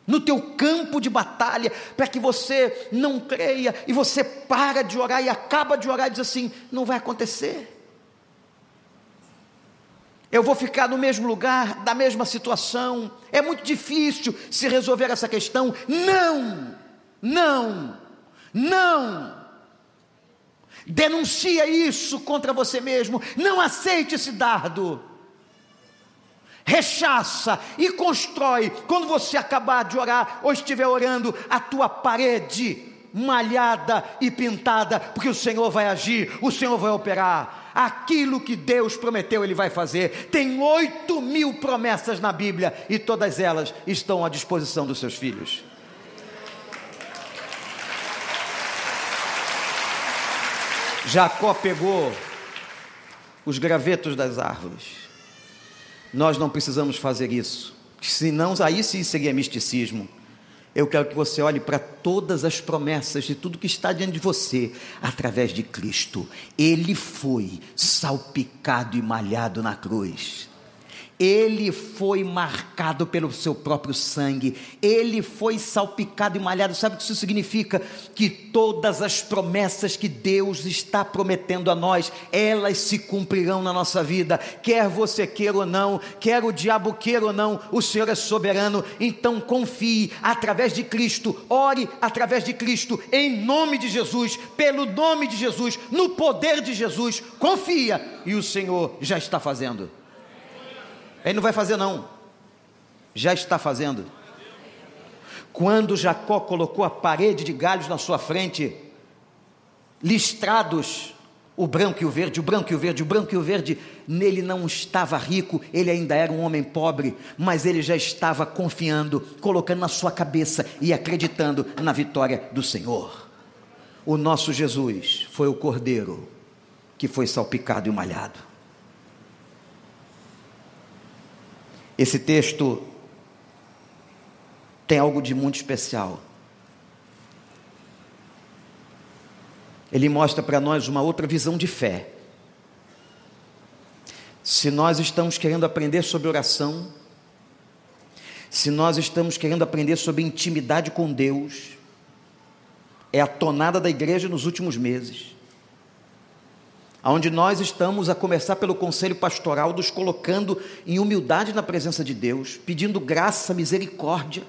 No teu campo de batalha, para que você não creia e você para de orar e acaba de orar e diz assim: não vai acontecer. Eu vou ficar no mesmo lugar, da mesma situação. É muito difícil se resolver essa questão. Não! Não, não. Denuncia isso contra você mesmo. Não aceite esse dardo. Rechaça e constrói. Quando você acabar de orar ou estiver orando, a tua parede malhada e pintada, porque o Senhor vai agir, o Senhor vai operar. Aquilo que Deus prometeu, Ele vai fazer. Tem oito mil promessas na Bíblia e todas elas estão à disposição dos seus filhos. Jacó pegou os gravetos das árvores. Nós não precisamos fazer isso, senão aí sim seria misticismo. Eu quero que você olhe para todas as promessas de tudo que está diante de você através de Cristo. Ele foi salpicado e malhado na cruz. Ele foi marcado pelo seu próprio sangue, ele foi salpicado e malhado. Sabe o que isso significa? Que todas as promessas que Deus está prometendo a nós, elas se cumprirão na nossa vida, quer você queira ou não, quer o diabo queira ou não, o Senhor é soberano. Então confie através de Cristo, ore através de Cristo, em nome de Jesus, pelo nome de Jesus, no poder de Jesus. Confia e o Senhor já está fazendo. Ele não vai fazer, não. Já está fazendo. Quando Jacó colocou a parede de galhos na sua frente, listrados, o branco e o verde, o branco e o verde, o branco e o verde, nele não estava rico, ele ainda era um homem pobre, mas ele já estava confiando, colocando na sua cabeça e acreditando na vitória do Senhor. O nosso Jesus foi o cordeiro que foi salpicado e malhado. Esse texto tem algo de muito especial. Ele mostra para nós uma outra visão de fé. Se nós estamos querendo aprender sobre oração, se nós estamos querendo aprender sobre intimidade com Deus, é a tonada da igreja nos últimos meses onde nós estamos a começar pelo conselho pastoral, nos colocando em humildade na presença de Deus, pedindo graça, misericórdia.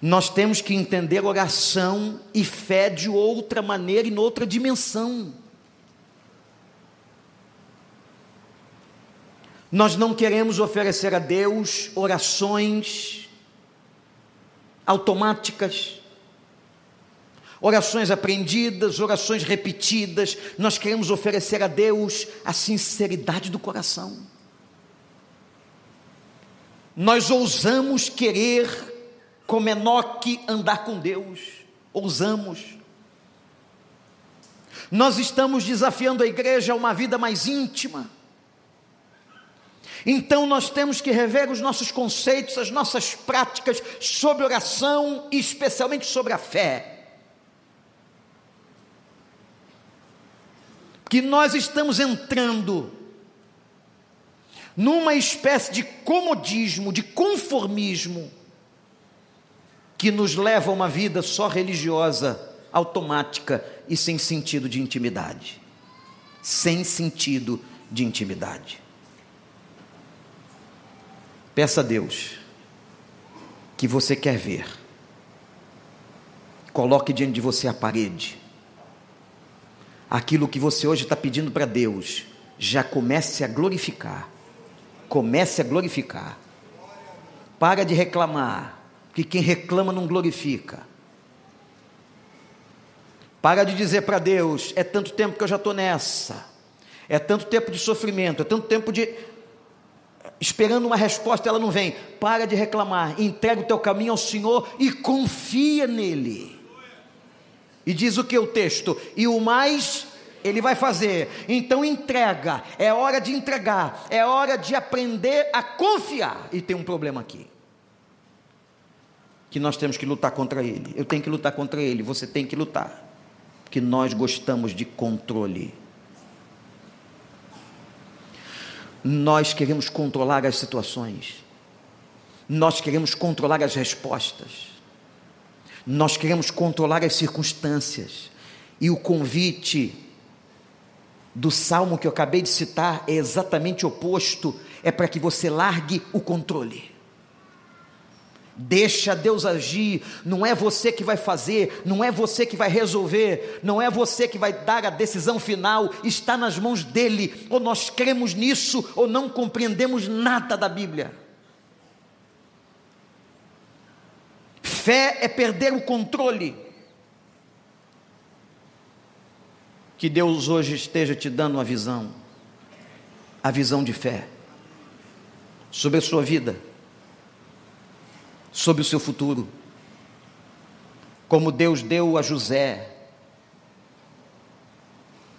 Nós temos que entender oração e fé de outra maneira e noutra dimensão. Nós não queremos oferecer a Deus orações automáticas, orações aprendidas, orações repetidas, nós queremos oferecer a Deus a sinceridade do coração. Nós ousamos querer, como Enoque, andar com Deus, ousamos. Nós estamos desafiando a igreja a uma vida mais íntima. Então nós temos que rever os nossos conceitos, as nossas práticas sobre oração e especialmente sobre a fé. Que nós estamos entrando numa espécie de comodismo, de conformismo, que nos leva a uma vida só religiosa, automática e sem sentido de intimidade. Sem sentido de intimidade. Peça a Deus que você quer ver. Coloque diante de você a parede aquilo que você hoje está pedindo para Deus, já comece a glorificar. Comece a glorificar. Para de reclamar, que quem reclama não glorifica. Para de dizer para Deus: é tanto tempo que eu já estou nessa, é tanto tempo de sofrimento, é tanto tempo de esperando uma resposta, ela não vem. Para de reclamar, entrega o teu caminho ao Senhor e confia nele. E diz o que o texto? E o mais ele vai fazer. Então entrega. É hora de entregar. É hora de aprender a confiar. E tem um problema aqui. Que nós temos que lutar contra ele. Eu tenho que lutar contra ele. Você tem que lutar. Que nós gostamos de controle. Nós queremos controlar as situações. Nós queremos controlar as respostas. Nós queremos controlar as circunstâncias. E o convite do salmo que eu acabei de citar é exatamente oposto, é para que você largue o controle. Deixa Deus agir, não é você que vai fazer, não é você que vai resolver, não é você que vai dar a decisão final, está nas mãos dele. Ou nós cremos nisso, ou não compreendemos nada da Bíblia. Fé é perder o controle. Que Deus hoje esteja te dando uma visão, a visão de fé, sobre a sua vida, sobre o seu futuro, como Deus deu a José,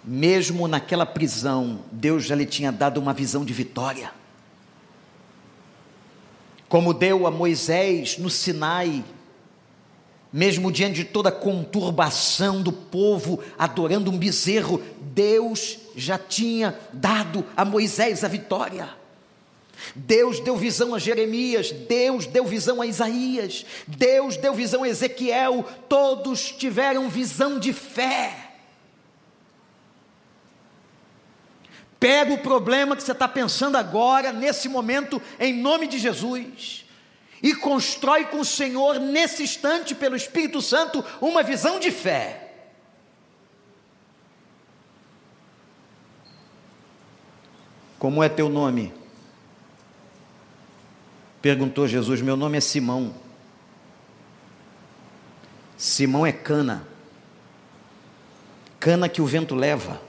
mesmo naquela prisão, Deus já lhe tinha dado uma visão de vitória. Como deu a Moisés no Sinai, mesmo diante de toda a conturbação do povo adorando um bezerro, Deus já tinha dado a Moisés a vitória. Deus deu visão a Jeremias, Deus deu visão a Isaías, Deus deu visão a Ezequiel, todos tiveram visão de fé. Pega o problema que você está pensando agora, nesse momento, em nome de Jesus, e constrói com o Senhor, nesse instante, pelo Espírito Santo, uma visão de fé. Como é teu nome? Perguntou Jesus: Meu nome é Simão. Simão é cana, cana que o vento leva.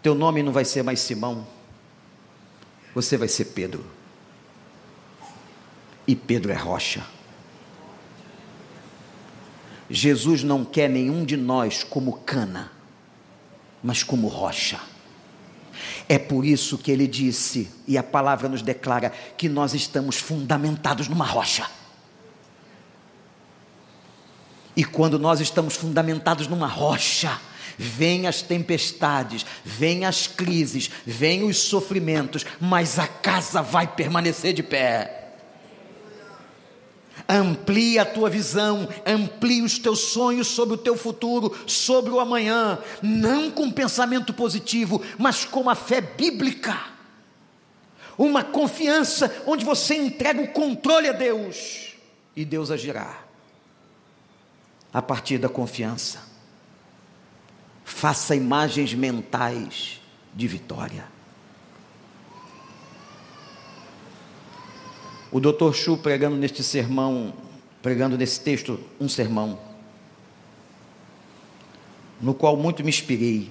Teu nome não vai ser mais Simão, você vai ser Pedro. E Pedro é rocha. Jesus não quer nenhum de nós como cana, mas como rocha. É por isso que ele disse, e a palavra nos declara, que nós estamos fundamentados numa rocha. E quando nós estamos fundamentados numa rocha, vêm as tempestades, vêm as crises, vêm os sofrimentos, mas a casa vai permanecer de pé. Amplie a tua visão, amplie os teus sonhos sobre o teu futuro, sobre o amanhã, não com pensamento positivo, mas com a fé bíblica. Uma confiança onde você entrega o controle a Deus e Deus agirá. A partir da confiança, faça imagens mentais de vitória. O Dr. Chu pregando neste sermão, pregando nesse texto um sermão, no qual muito me inspirei.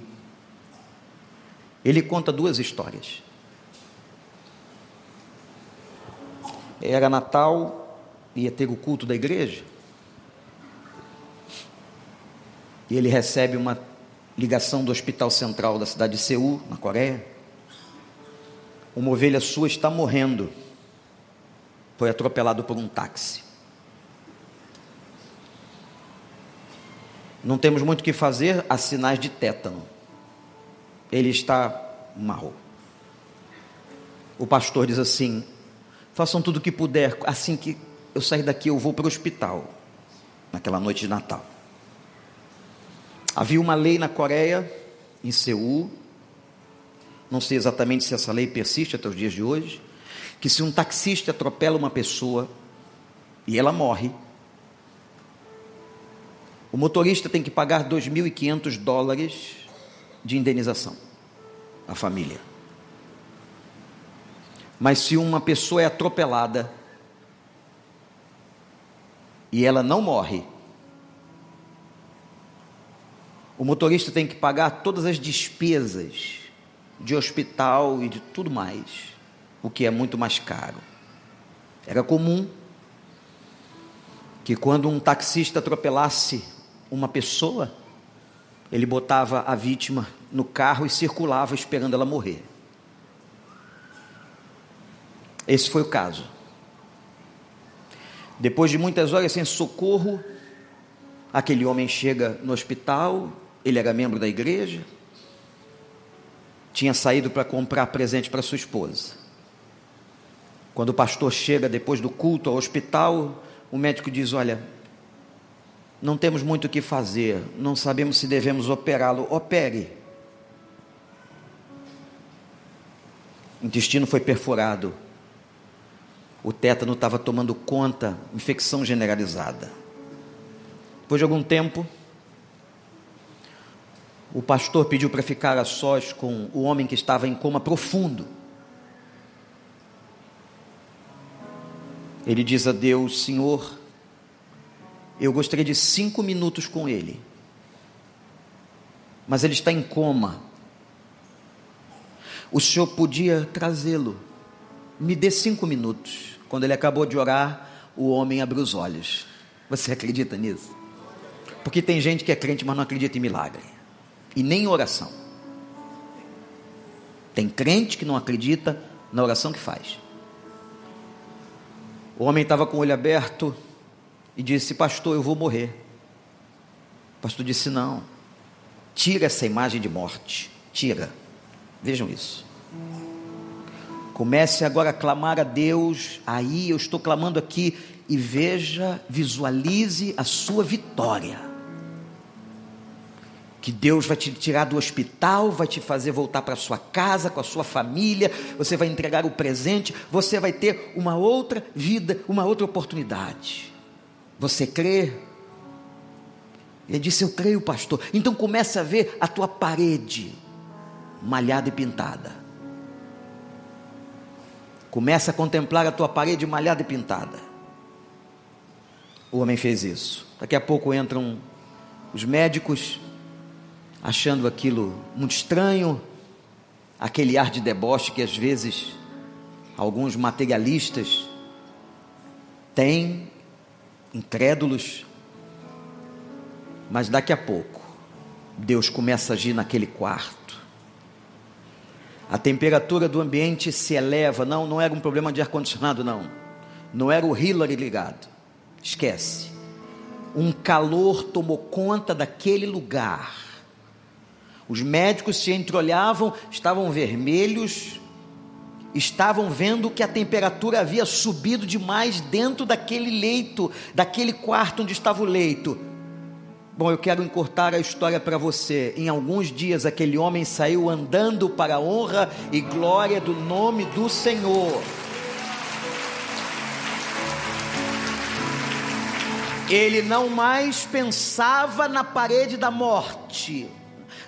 Ele conta duas histórias. Era Natal, ia ter o culto da igreja. E ele recebe uma ligação do Hospital Central da cidade de Seul, na Coreia. Uma ovelha sua está morrendo foi atropelado por um táxi. Não temos muito o que fazer, há sinais de tétano. Ele está marrom. O pastor diz assim: façam tudo o que puder, assim que eu sair daqui, eu vou para o hospital, naquela noite de Natal. Havia uma lei na Coreia, em Seul, não sei exatamente se essa lei persiste até os dias de hoje, que se um taxista atropela uma pessoa e ela morre, o motorista tem que pagar 2.500 dólares de indenização à família. Mas se uma pessoa é atropelada e ela não morre, o motorista tem que pagar todas as despesas de hospital e de tudo mais o que é muito mais caro. Era comum que quando um taxista atropelasse uma pessoa, ele botava a vítima no carro e circulava esperando ela morrer. Esse foi o caso. Depois de muitas horas sem socorro, aquele homem chega no hospital, ele era membro da igreja, tinha saído para comprar presente para sua esposa. Quando o pastor chega depois do culto ao hospital, o médico diz: Olha, não temos muito o que fazer, não sabemos se devemos operá-lo. Opere. O intestino foi perfurado. O tétano estava tomando conta, infecção generalizada. Depois de algum tempo, o pastor pediu para ficar a sós com o homem que estava em coma profundo. Ele diz a Deus: Senhor, eu gostaria de cinco minutos com ele, mas ele está em coma. O Senhor podia trazê-lo, me dê cinco minutos. Quando ele acabou de orar, o homem abriu os olhos. Você acredita nisso? Porque tem gente que é crente, mas não acredita em milagre, e nem em oração. Tem crente que não acredita na oração que faz. O homem estava com o olho aberto e disse: Pastor, eu vou morrer. O pastor disse: Não, tira essa imagem de morte, tira. Vejam isso. Comece agora a clamar a Deus. Aí eu estou clamando aqui e veja, visualize a sua vitória. Que Deus vai te tirar do hospital, vai te fazer voltar para sua casa, com a sua família, você vai entregar o presente, você vai ter uma outra vida, uma outra oportunidade. Você crê? Ele disse: Eu creio, pastor. Então comece a ver a tua parede malhada e pintada. Começa a contemplar a tua parede malhada e pintada. O homem fez isso. Daqui a pouco entram os médicos, achando aquilo muito estranho, aquele ar de deboche que às vezes alguns materialistas têm, incrédulos, mas daqui a pouco Deus começa a agir naquele quarto. A temperatura do ambiente se eleva, não, não era um problema de ar condicionado não. Não era o Hillary ligado. Esquece. Um calor tomou conta daquele lugar. Os médicos se entreolhavam, estavam vermelhos, estavam vendo que a temperatura havia subido demais dentro daquele leito, daquele quarto onde estava o leito. Bom, eu quero encurtar a história para você. Em alguns dias, aquele homem saiu andando para a honra e glória do nome do Senhor. Ele não mais pensava na parede da morte,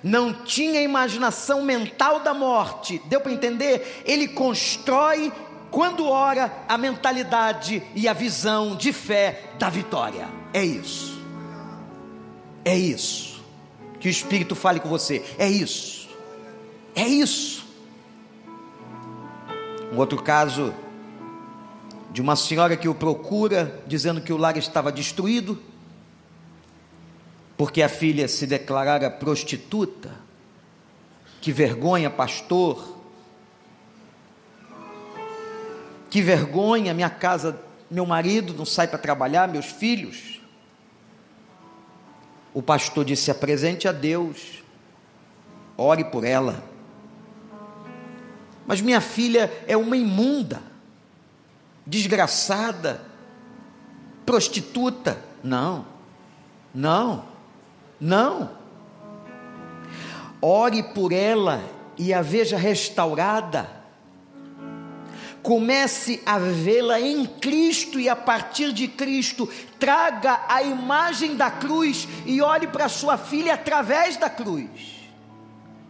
não tinha imaginação mental da morte. Deu para entender? Ele constrói, quando ora, a mentalidade e a visão de fé da vitória. É isso. É isso. Que o Espírito fale com você. É isso. É isso. Um outro caso de uma senhora que o procura, dizendo que o lar estava destruído, porque a filha se declarara prostituta. Que vergonha, pastor. Que vergonha, minha casa, meu marido não sai para trabalhar, meus filhos. O pastor disse: apresente a Deus, ore por ela. Mas minha filha é uma imunda, desgraçada, prostituta. Não, não, não. Ore por ela e a veja restaurada comece a vê-la em Cristo e a partir de Cristo traga a imagem da cruz e olhe para sua filha através da cruz.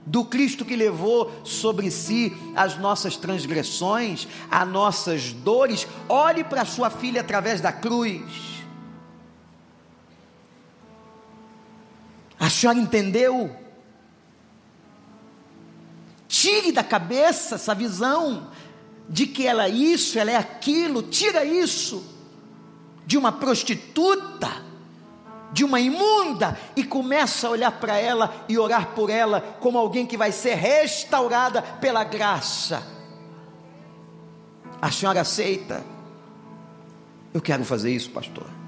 Do Cristo que levou sobre si as nossas transgressões, as nossas dores, olhe para sua filha através da cruz. A senhora entendeu? Tire da cabeça essa visão de que ela é isso, ela é aquilo, tira isso de uma prostituta, de uma imunda e começa a olhar para ela e orar por ela como alguém que vai ser restaurada pela graça. A senhora aceita? Eu quero fazer isso, pastor.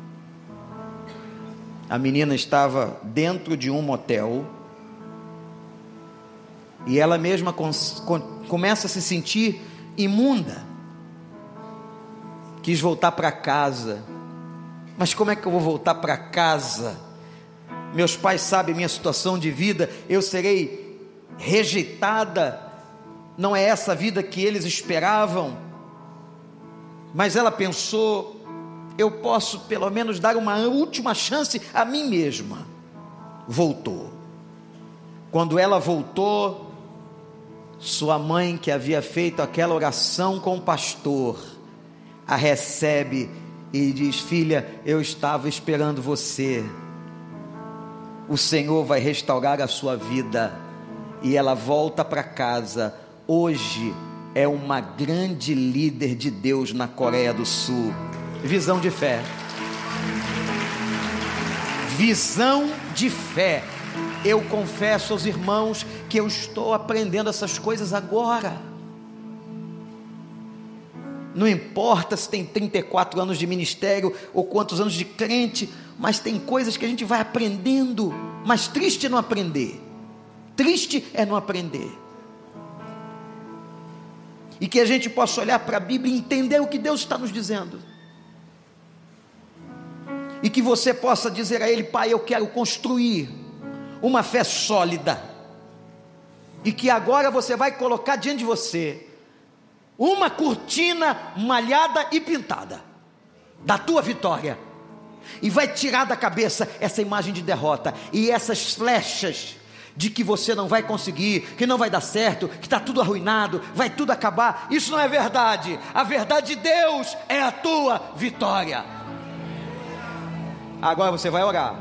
A menina estava dentro de um motel e ela mesma começa a se sentir imunda. Quis voltar para casa. Mas como é que eu vou voltar para casa? Meus pais sabem minha situação de vida, eu serei rejeitada. Não é essa a vida que eles esperavam. Mas ela pensou: eu posso pelo menos dar uma última chance a mim mesma. Voltou. Quando ela voltou, sua mãe, que havia feito aquela oração com o pastor, a recebe e diz: Filha, eu estava esperando você. O Senhor vai restaurar a sua vida. E ela volta para casa. Hoje é uma grande líder de Deus na Coreia do Sul. Visão de fé. Visão de fé. Eu confesso aos irmãos que eu estou aprendendo essas coisas agora. Não importa se tem 34 anos de ministério ou quantos anos de crente, mas tem coisas que a gente vai aprendendo. Mas triste é não aprender. Triste é não aprender. e que a gente possa olhar para a Bíblia e entender o que Deus está nos dizendo. E que você possa dizer a Ele, Pai, eu quero construir uma fé sólida. E que agora você vai colocar diante de você uma cortina malhada e pintada da tua vitória. E vai tirar da cabeça essa imagem de derrota e essas flechas de que você não vai conseguir, que não vai dar certo, que está tudo arruinado, vai tudo acabar. Isso não é verdade. A verdade de Deus é a tua vitória. Agora você vai orar.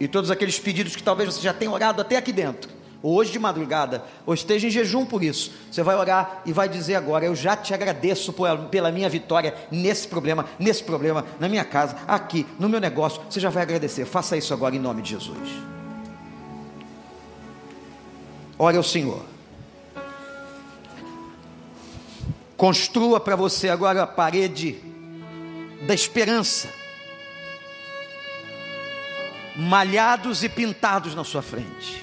E todos aqueles pedidos que talvez você já tenha orado até aqui dentro, hoje de madrugada, ou esteja em jejum por isso, você vai orar e vai dizer agora: Eu já te agradeço pela minha vitória nesse problema, nesse problema, na minha casa, aqui, no meu negócio. Você já vai agradecer. Faça isso agora em nome de Jesus. Ore ao Senhor. Construa para você agora a parede da esperança. Malhados e pintados na sua frente.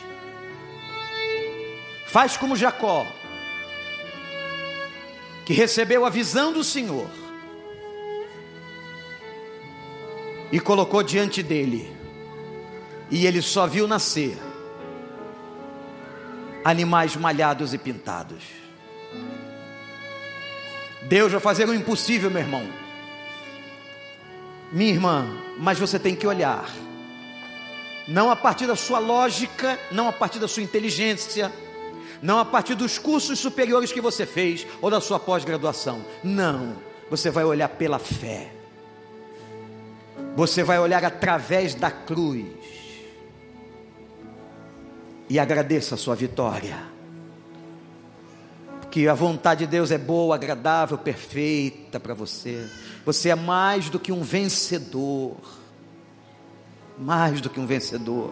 Faz como Jacó, que recebeu a visão do Senhor e colocou diante dele, e ele só viu nascer animais malhados e pintados. Deus vai fazer o impossível, meu irmão. Minha irmã, mas você tem que olhar, não a partir da sua lógica, não a partir da sua inteligência, não a partir dos cursos superiores que você fez ou da sua pós-graduação. Não, você vai olhar pela fé. Você vai olhar através da cruz e agradeça a sua vitória. Porque a vontade de Deus é boa, agradável, perfeita para você. Você é mais do que um vencedor. Mais do que um vencedor.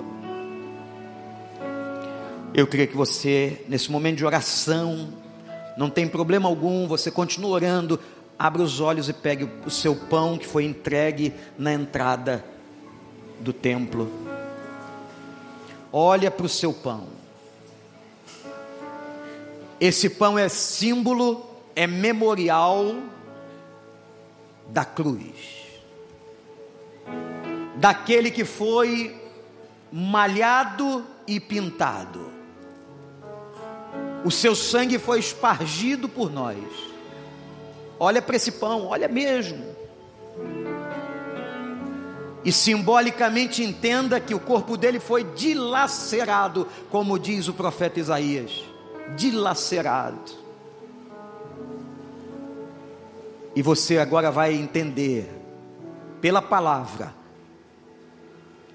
Eu queria que você, nesse momento de oração, não tem problema algum, você continua orando, abra os olhos e pegue o seu pão que foi entregue na entrada do templo. Olha para o seu pão. Esse pão é símbolo, é memorial da cruz. Daquele que foi malhado e pintado. O seu sangue foi espargido por nós. Olha para esse pão, olha mesmo. E simbolicamente entenda que o corpo dele foi dilacerado, como diz o profeta Isaías. Dilacerado. E você agora vai entender, pela palavra,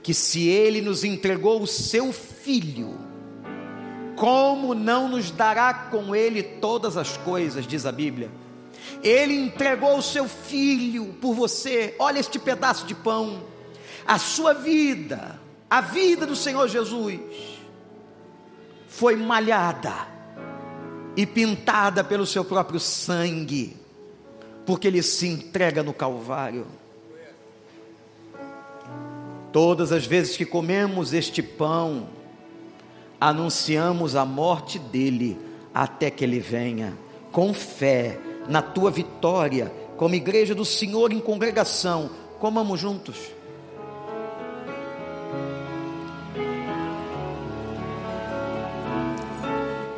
que se ele nos entregou o seu filho, como não nos dará com ele todas as coisas, diz a Bíblia. Ele entregou o seu filho por você. Olha este pedaço de pão. A sua vida, a vida do Senhor Jesus, foi malhada e pintada pelo seu próprio sangue, porque ele se entrega no Calvário. Todas as vezes que comemos este pão, anunciamos a morte dele até que ele venha, com fé na tua vitória, como igreja do Senhor em congregação, comamos juntos.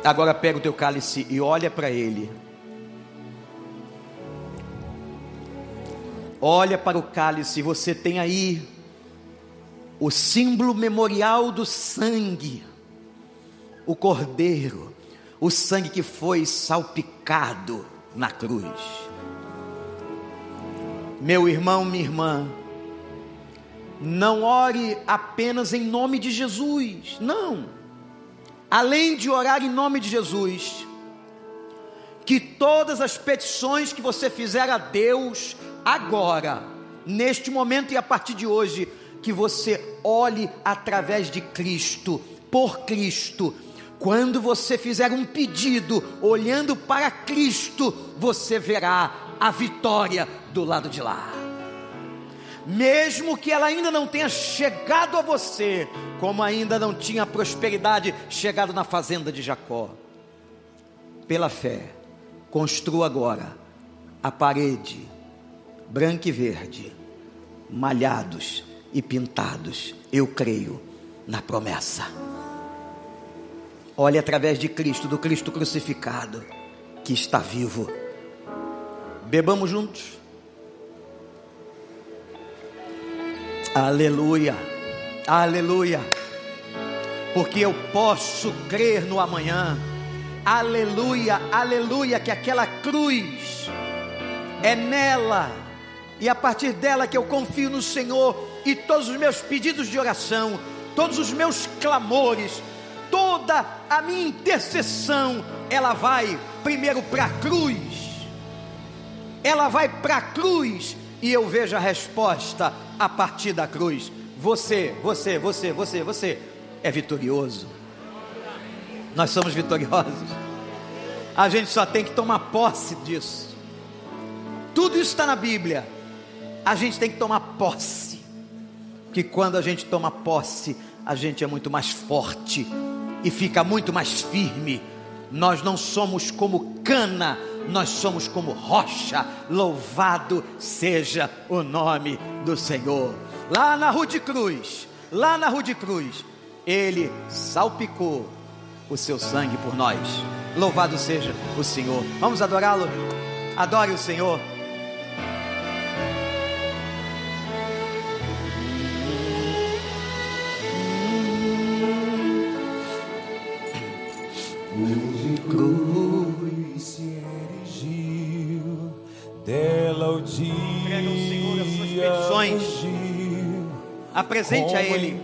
Agora pega o teu cálice e olha para ele. Olha para o cálice, você tem aí o símbolo memorial do sangue, o cordeiro, o sangue que foi salpicado na cruz. Meu irmão, minha irmã, não ore apenas em nome de Jesus, não. Além de orar em nome de Jesus, que todas as petições que você fizer a Deus agora, neste momento e a partir de hoje, que você olhe através de Cristo, por Cristo. Quando você fizer um pedido olhando para Cristo, você verá a vitória do lado de lá. Mesmo que ela ainda não tenha chegado a você, como ainda não tinha a prosperidade chegado na fazenda de Jacó, pela fé, construa agora a parede branca e verde, malhados e pintados. Eu creio na promessa. Olhe através de Cristo, do Cristo crucificado, que está vivo. Bebamos juntos. Aleluia, aleluia, porque eu posso crer no amanhã. Aleluia, aleluia, que aquela cruz é nela e a partir dela que eu confio no Senhor e todos os meus pedidos de oração, todos os meus clamores, toda a minha intercessão, ela vai primeiro para a cruz. Ela vai para a cruz e eu vejo a resposta a partir da cruz. Você, você, você, você, você é vitorioso. Nós somos vitoriosos. A gente só tem que tomar posse disso. Tudo isso está na Bíblia. A gente tem que tomar posse. Que quando a gente toma posse, a gente é muito mais forte e fica muito mais firme. Nós não somos como cana, nós somos como rocha. Louvado seja o nome do Senhor. Lá na Rua de Cruz, lá na Rua de Cruz, ele salpicou o seu sangue por nós. Louvado seja o Senhor. Vamos adorá-lo? Adore o Senhor. Cruz se erigiu, dela o dia Entrega ao Senhor as suas petições. Apresente a Ele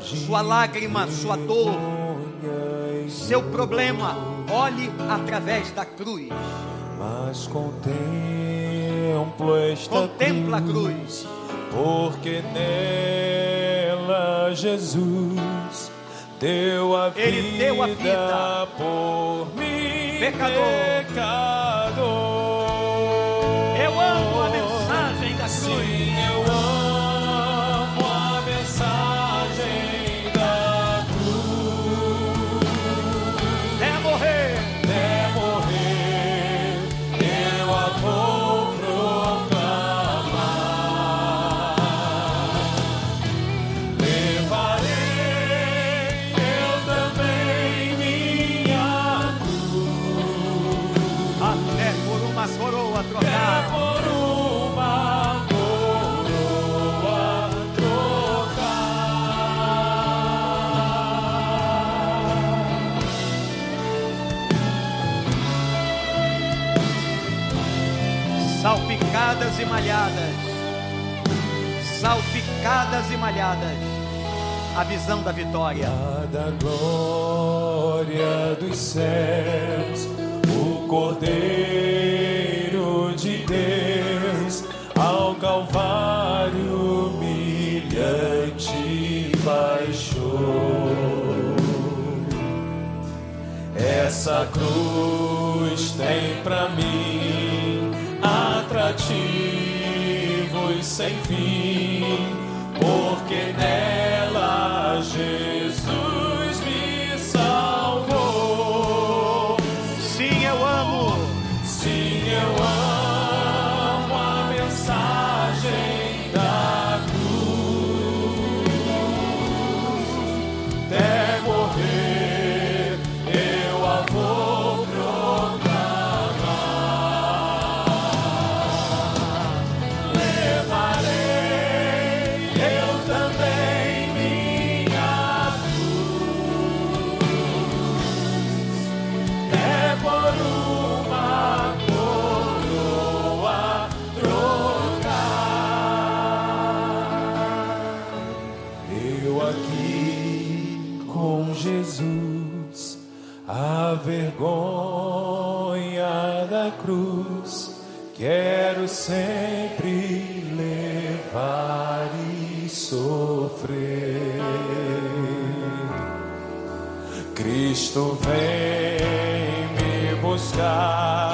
sua lágrima, sua dor, seu problema. Olhe através da cruz. Mas contemplo esta Contempla a cruz. porque nela Jesus deu a vida, Ele deu a vida. por mim, Pecador. pecador. Salpicadas e malhadas. Salpicadas e malhadas. A visão da vitória. da glória dos céus, o Cordeiro de Deus, ao Calvário humilhante baixou. Essa cruz tem pra mim atrativos sem fim, porque nela quero sempre levar e sofrer. Cristo vem me buscar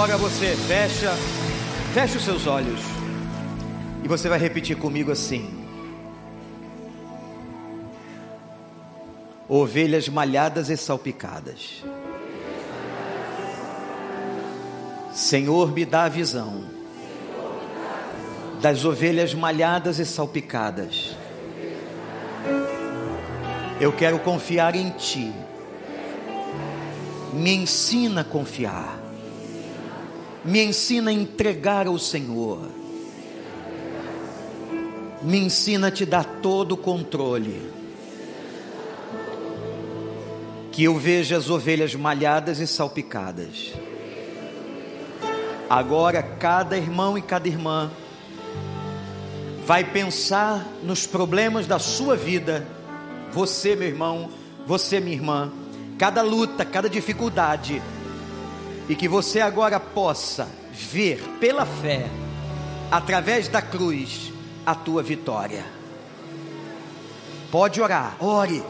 agora você fecha, feche os seus olhos e você vai repetir comigo assim: Ovelhas malhadas e salpicadas. Senhor, me dá a visão das ovelhas malhadas e salpicadas. Eu quero confiar em Ti. Me ensina a confiar. Me ensina a entregar ao Senhor. Me ensina a te dar todo o controle. Que eu veja as ovelhas malhadas e salpicadas. Agora, cada irmão e cada irmã vai pensar nos problemas da sua vida. Você, meu irmão, você, minha irmã, cada luta, cada dificuldade, e que você agora possa ver pela fé, através da cruz, a tua vitória. Pode orar, ore,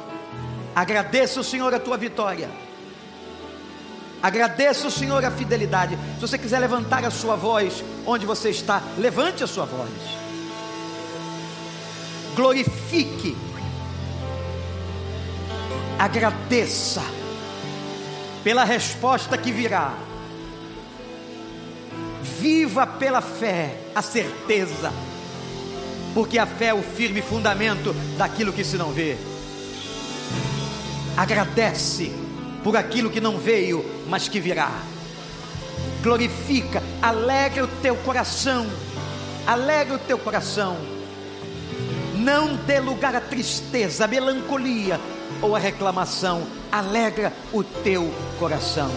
agradeça o Senhor a tua vitória. Agradeça o Senhor a fidelidade. Se você quiser levantar a sua voz, onde você está, levante a sua voz. Glorifique. Agradeça pela resposta que virá. Viva pela fé a certeza, porque a fé é o firme fundamento daquilo que se não vê. Agradece por aquilo que não veio, mas que virá. Glorifica, alegra o teu coração, alegra o teu coração. Não dê lugar à tristeza, à melancolia ou à reclamação. Alegra o teu coração.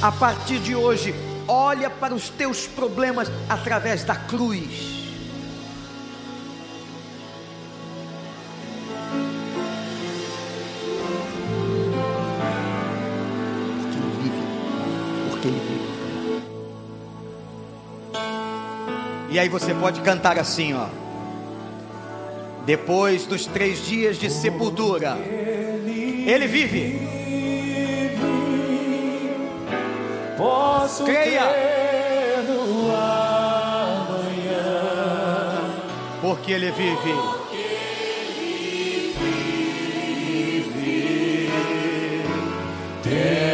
A partir de hoje, olha para os teus problemas através da cruz. Porque ele vive. Porque ele vive. E aí você pode cantar assim, ó. Depois dos três dias de sepultura, ele vive. Posso Creia. crer no amanhã. Porque ele vive. Temor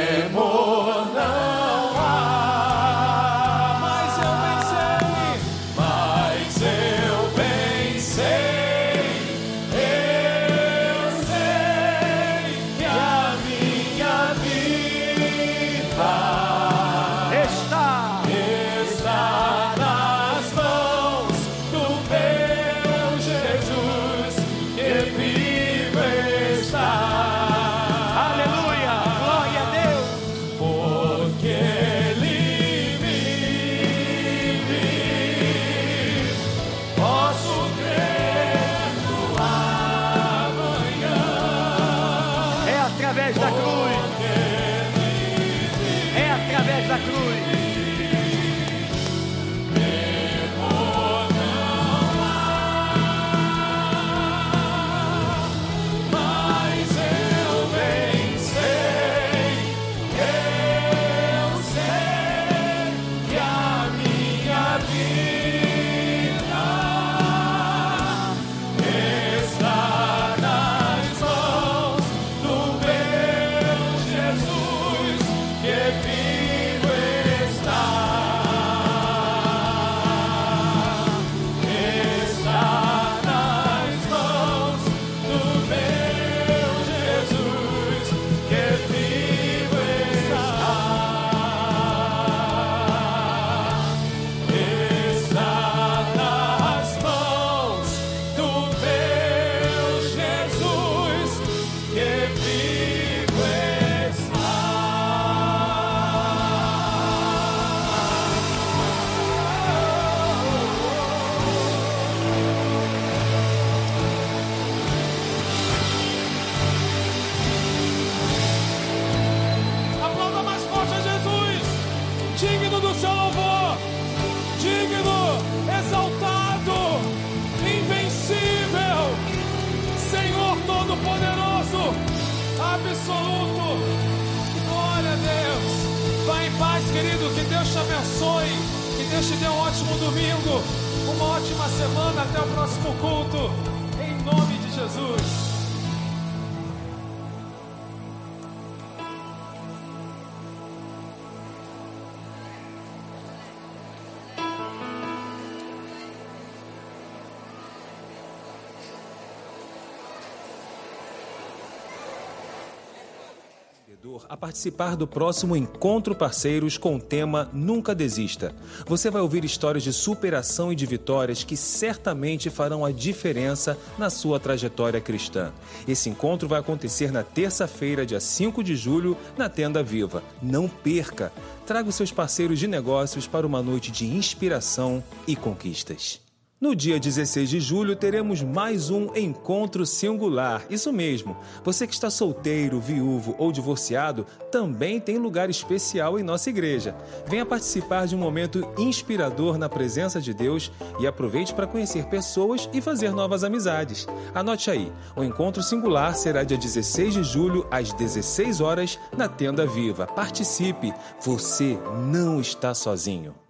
participar do próximo Encontro Parceiros com o tema Nunca Desista. Você vai ouvir histórias de superação e de vitórias que certamente farão a diferença na sua trajetória cristã. Esse encontro vai acontecer na terça-feira, dia 5 de julho, na Tenda Viva. Não perca! Traga os seus parceiros de negócios para uma noite de inspiração e conquistas. No dia 16 de julho teremos mais um encontro singular. Isso mesmo. Você que está solteiro, viúvo ou divorciado também tem lugar especial em nossa igreja. Venha participar de um momento inspirador na presença de Deus e aproveite para conhecer pessoas e fazer novas amizades. Anote aí. O encontro singular será dia 16 de julho às 16 horas na Tenda Viva. Participe. Você não está sozinho.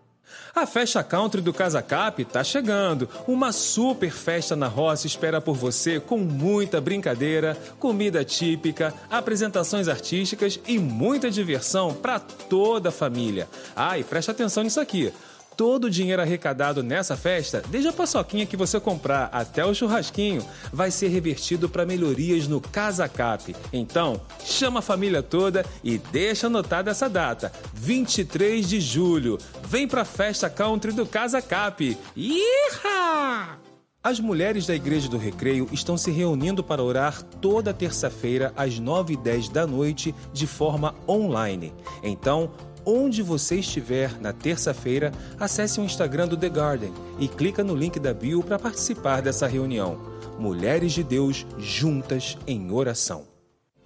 A festa country do Casa Cap está chegando. Uma super festa na roça espera por você com muita brincadeira, comida típica, apresentações artísticas e muita diversão para toda a família. Ah, e preste atenção nisso aqui. Todo o dinheiro arrecadado nessa festa, desde a paçoquinha que você comprar até o churrasquinho, vai ser revertido para melhorias no Casa Cap. Então, chama a família toda e deixa anotada essa data, 23 de julho. Vem para a festa country do Casa Cap. Iha! As mulheres da Igreja do Recreio estão se reunindo para orar toda terça-feira às 9 e 10 da noite de forma online. Então, onde você estiver na terça-feira, acesse o Instagram do The Garden e clica no link da bio para participar dessa reunião. Mulheres de Deus juntas em oração.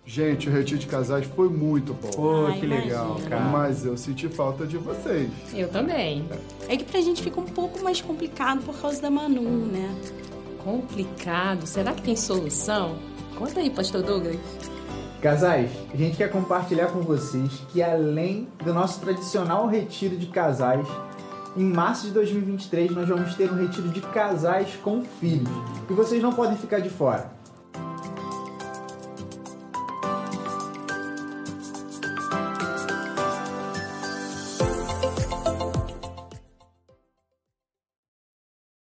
Gente, o retiro de casais foi muito bom. Pô, Ai, que legal, imagino. cara. Mas eu senti falta de vocês. Eu também. É que pra gente fica um pouco mais complicado por causa da Manu, né? Complicado. Será que tem solução? Conta aí, pastor Douglas. Casais, a gente quer compartilhar com vocês que além do nosso tradicional retiro de casais, em março de 2023 nós vamos ter um retiro de casais com filhos. E vocês não podem ficar de fora.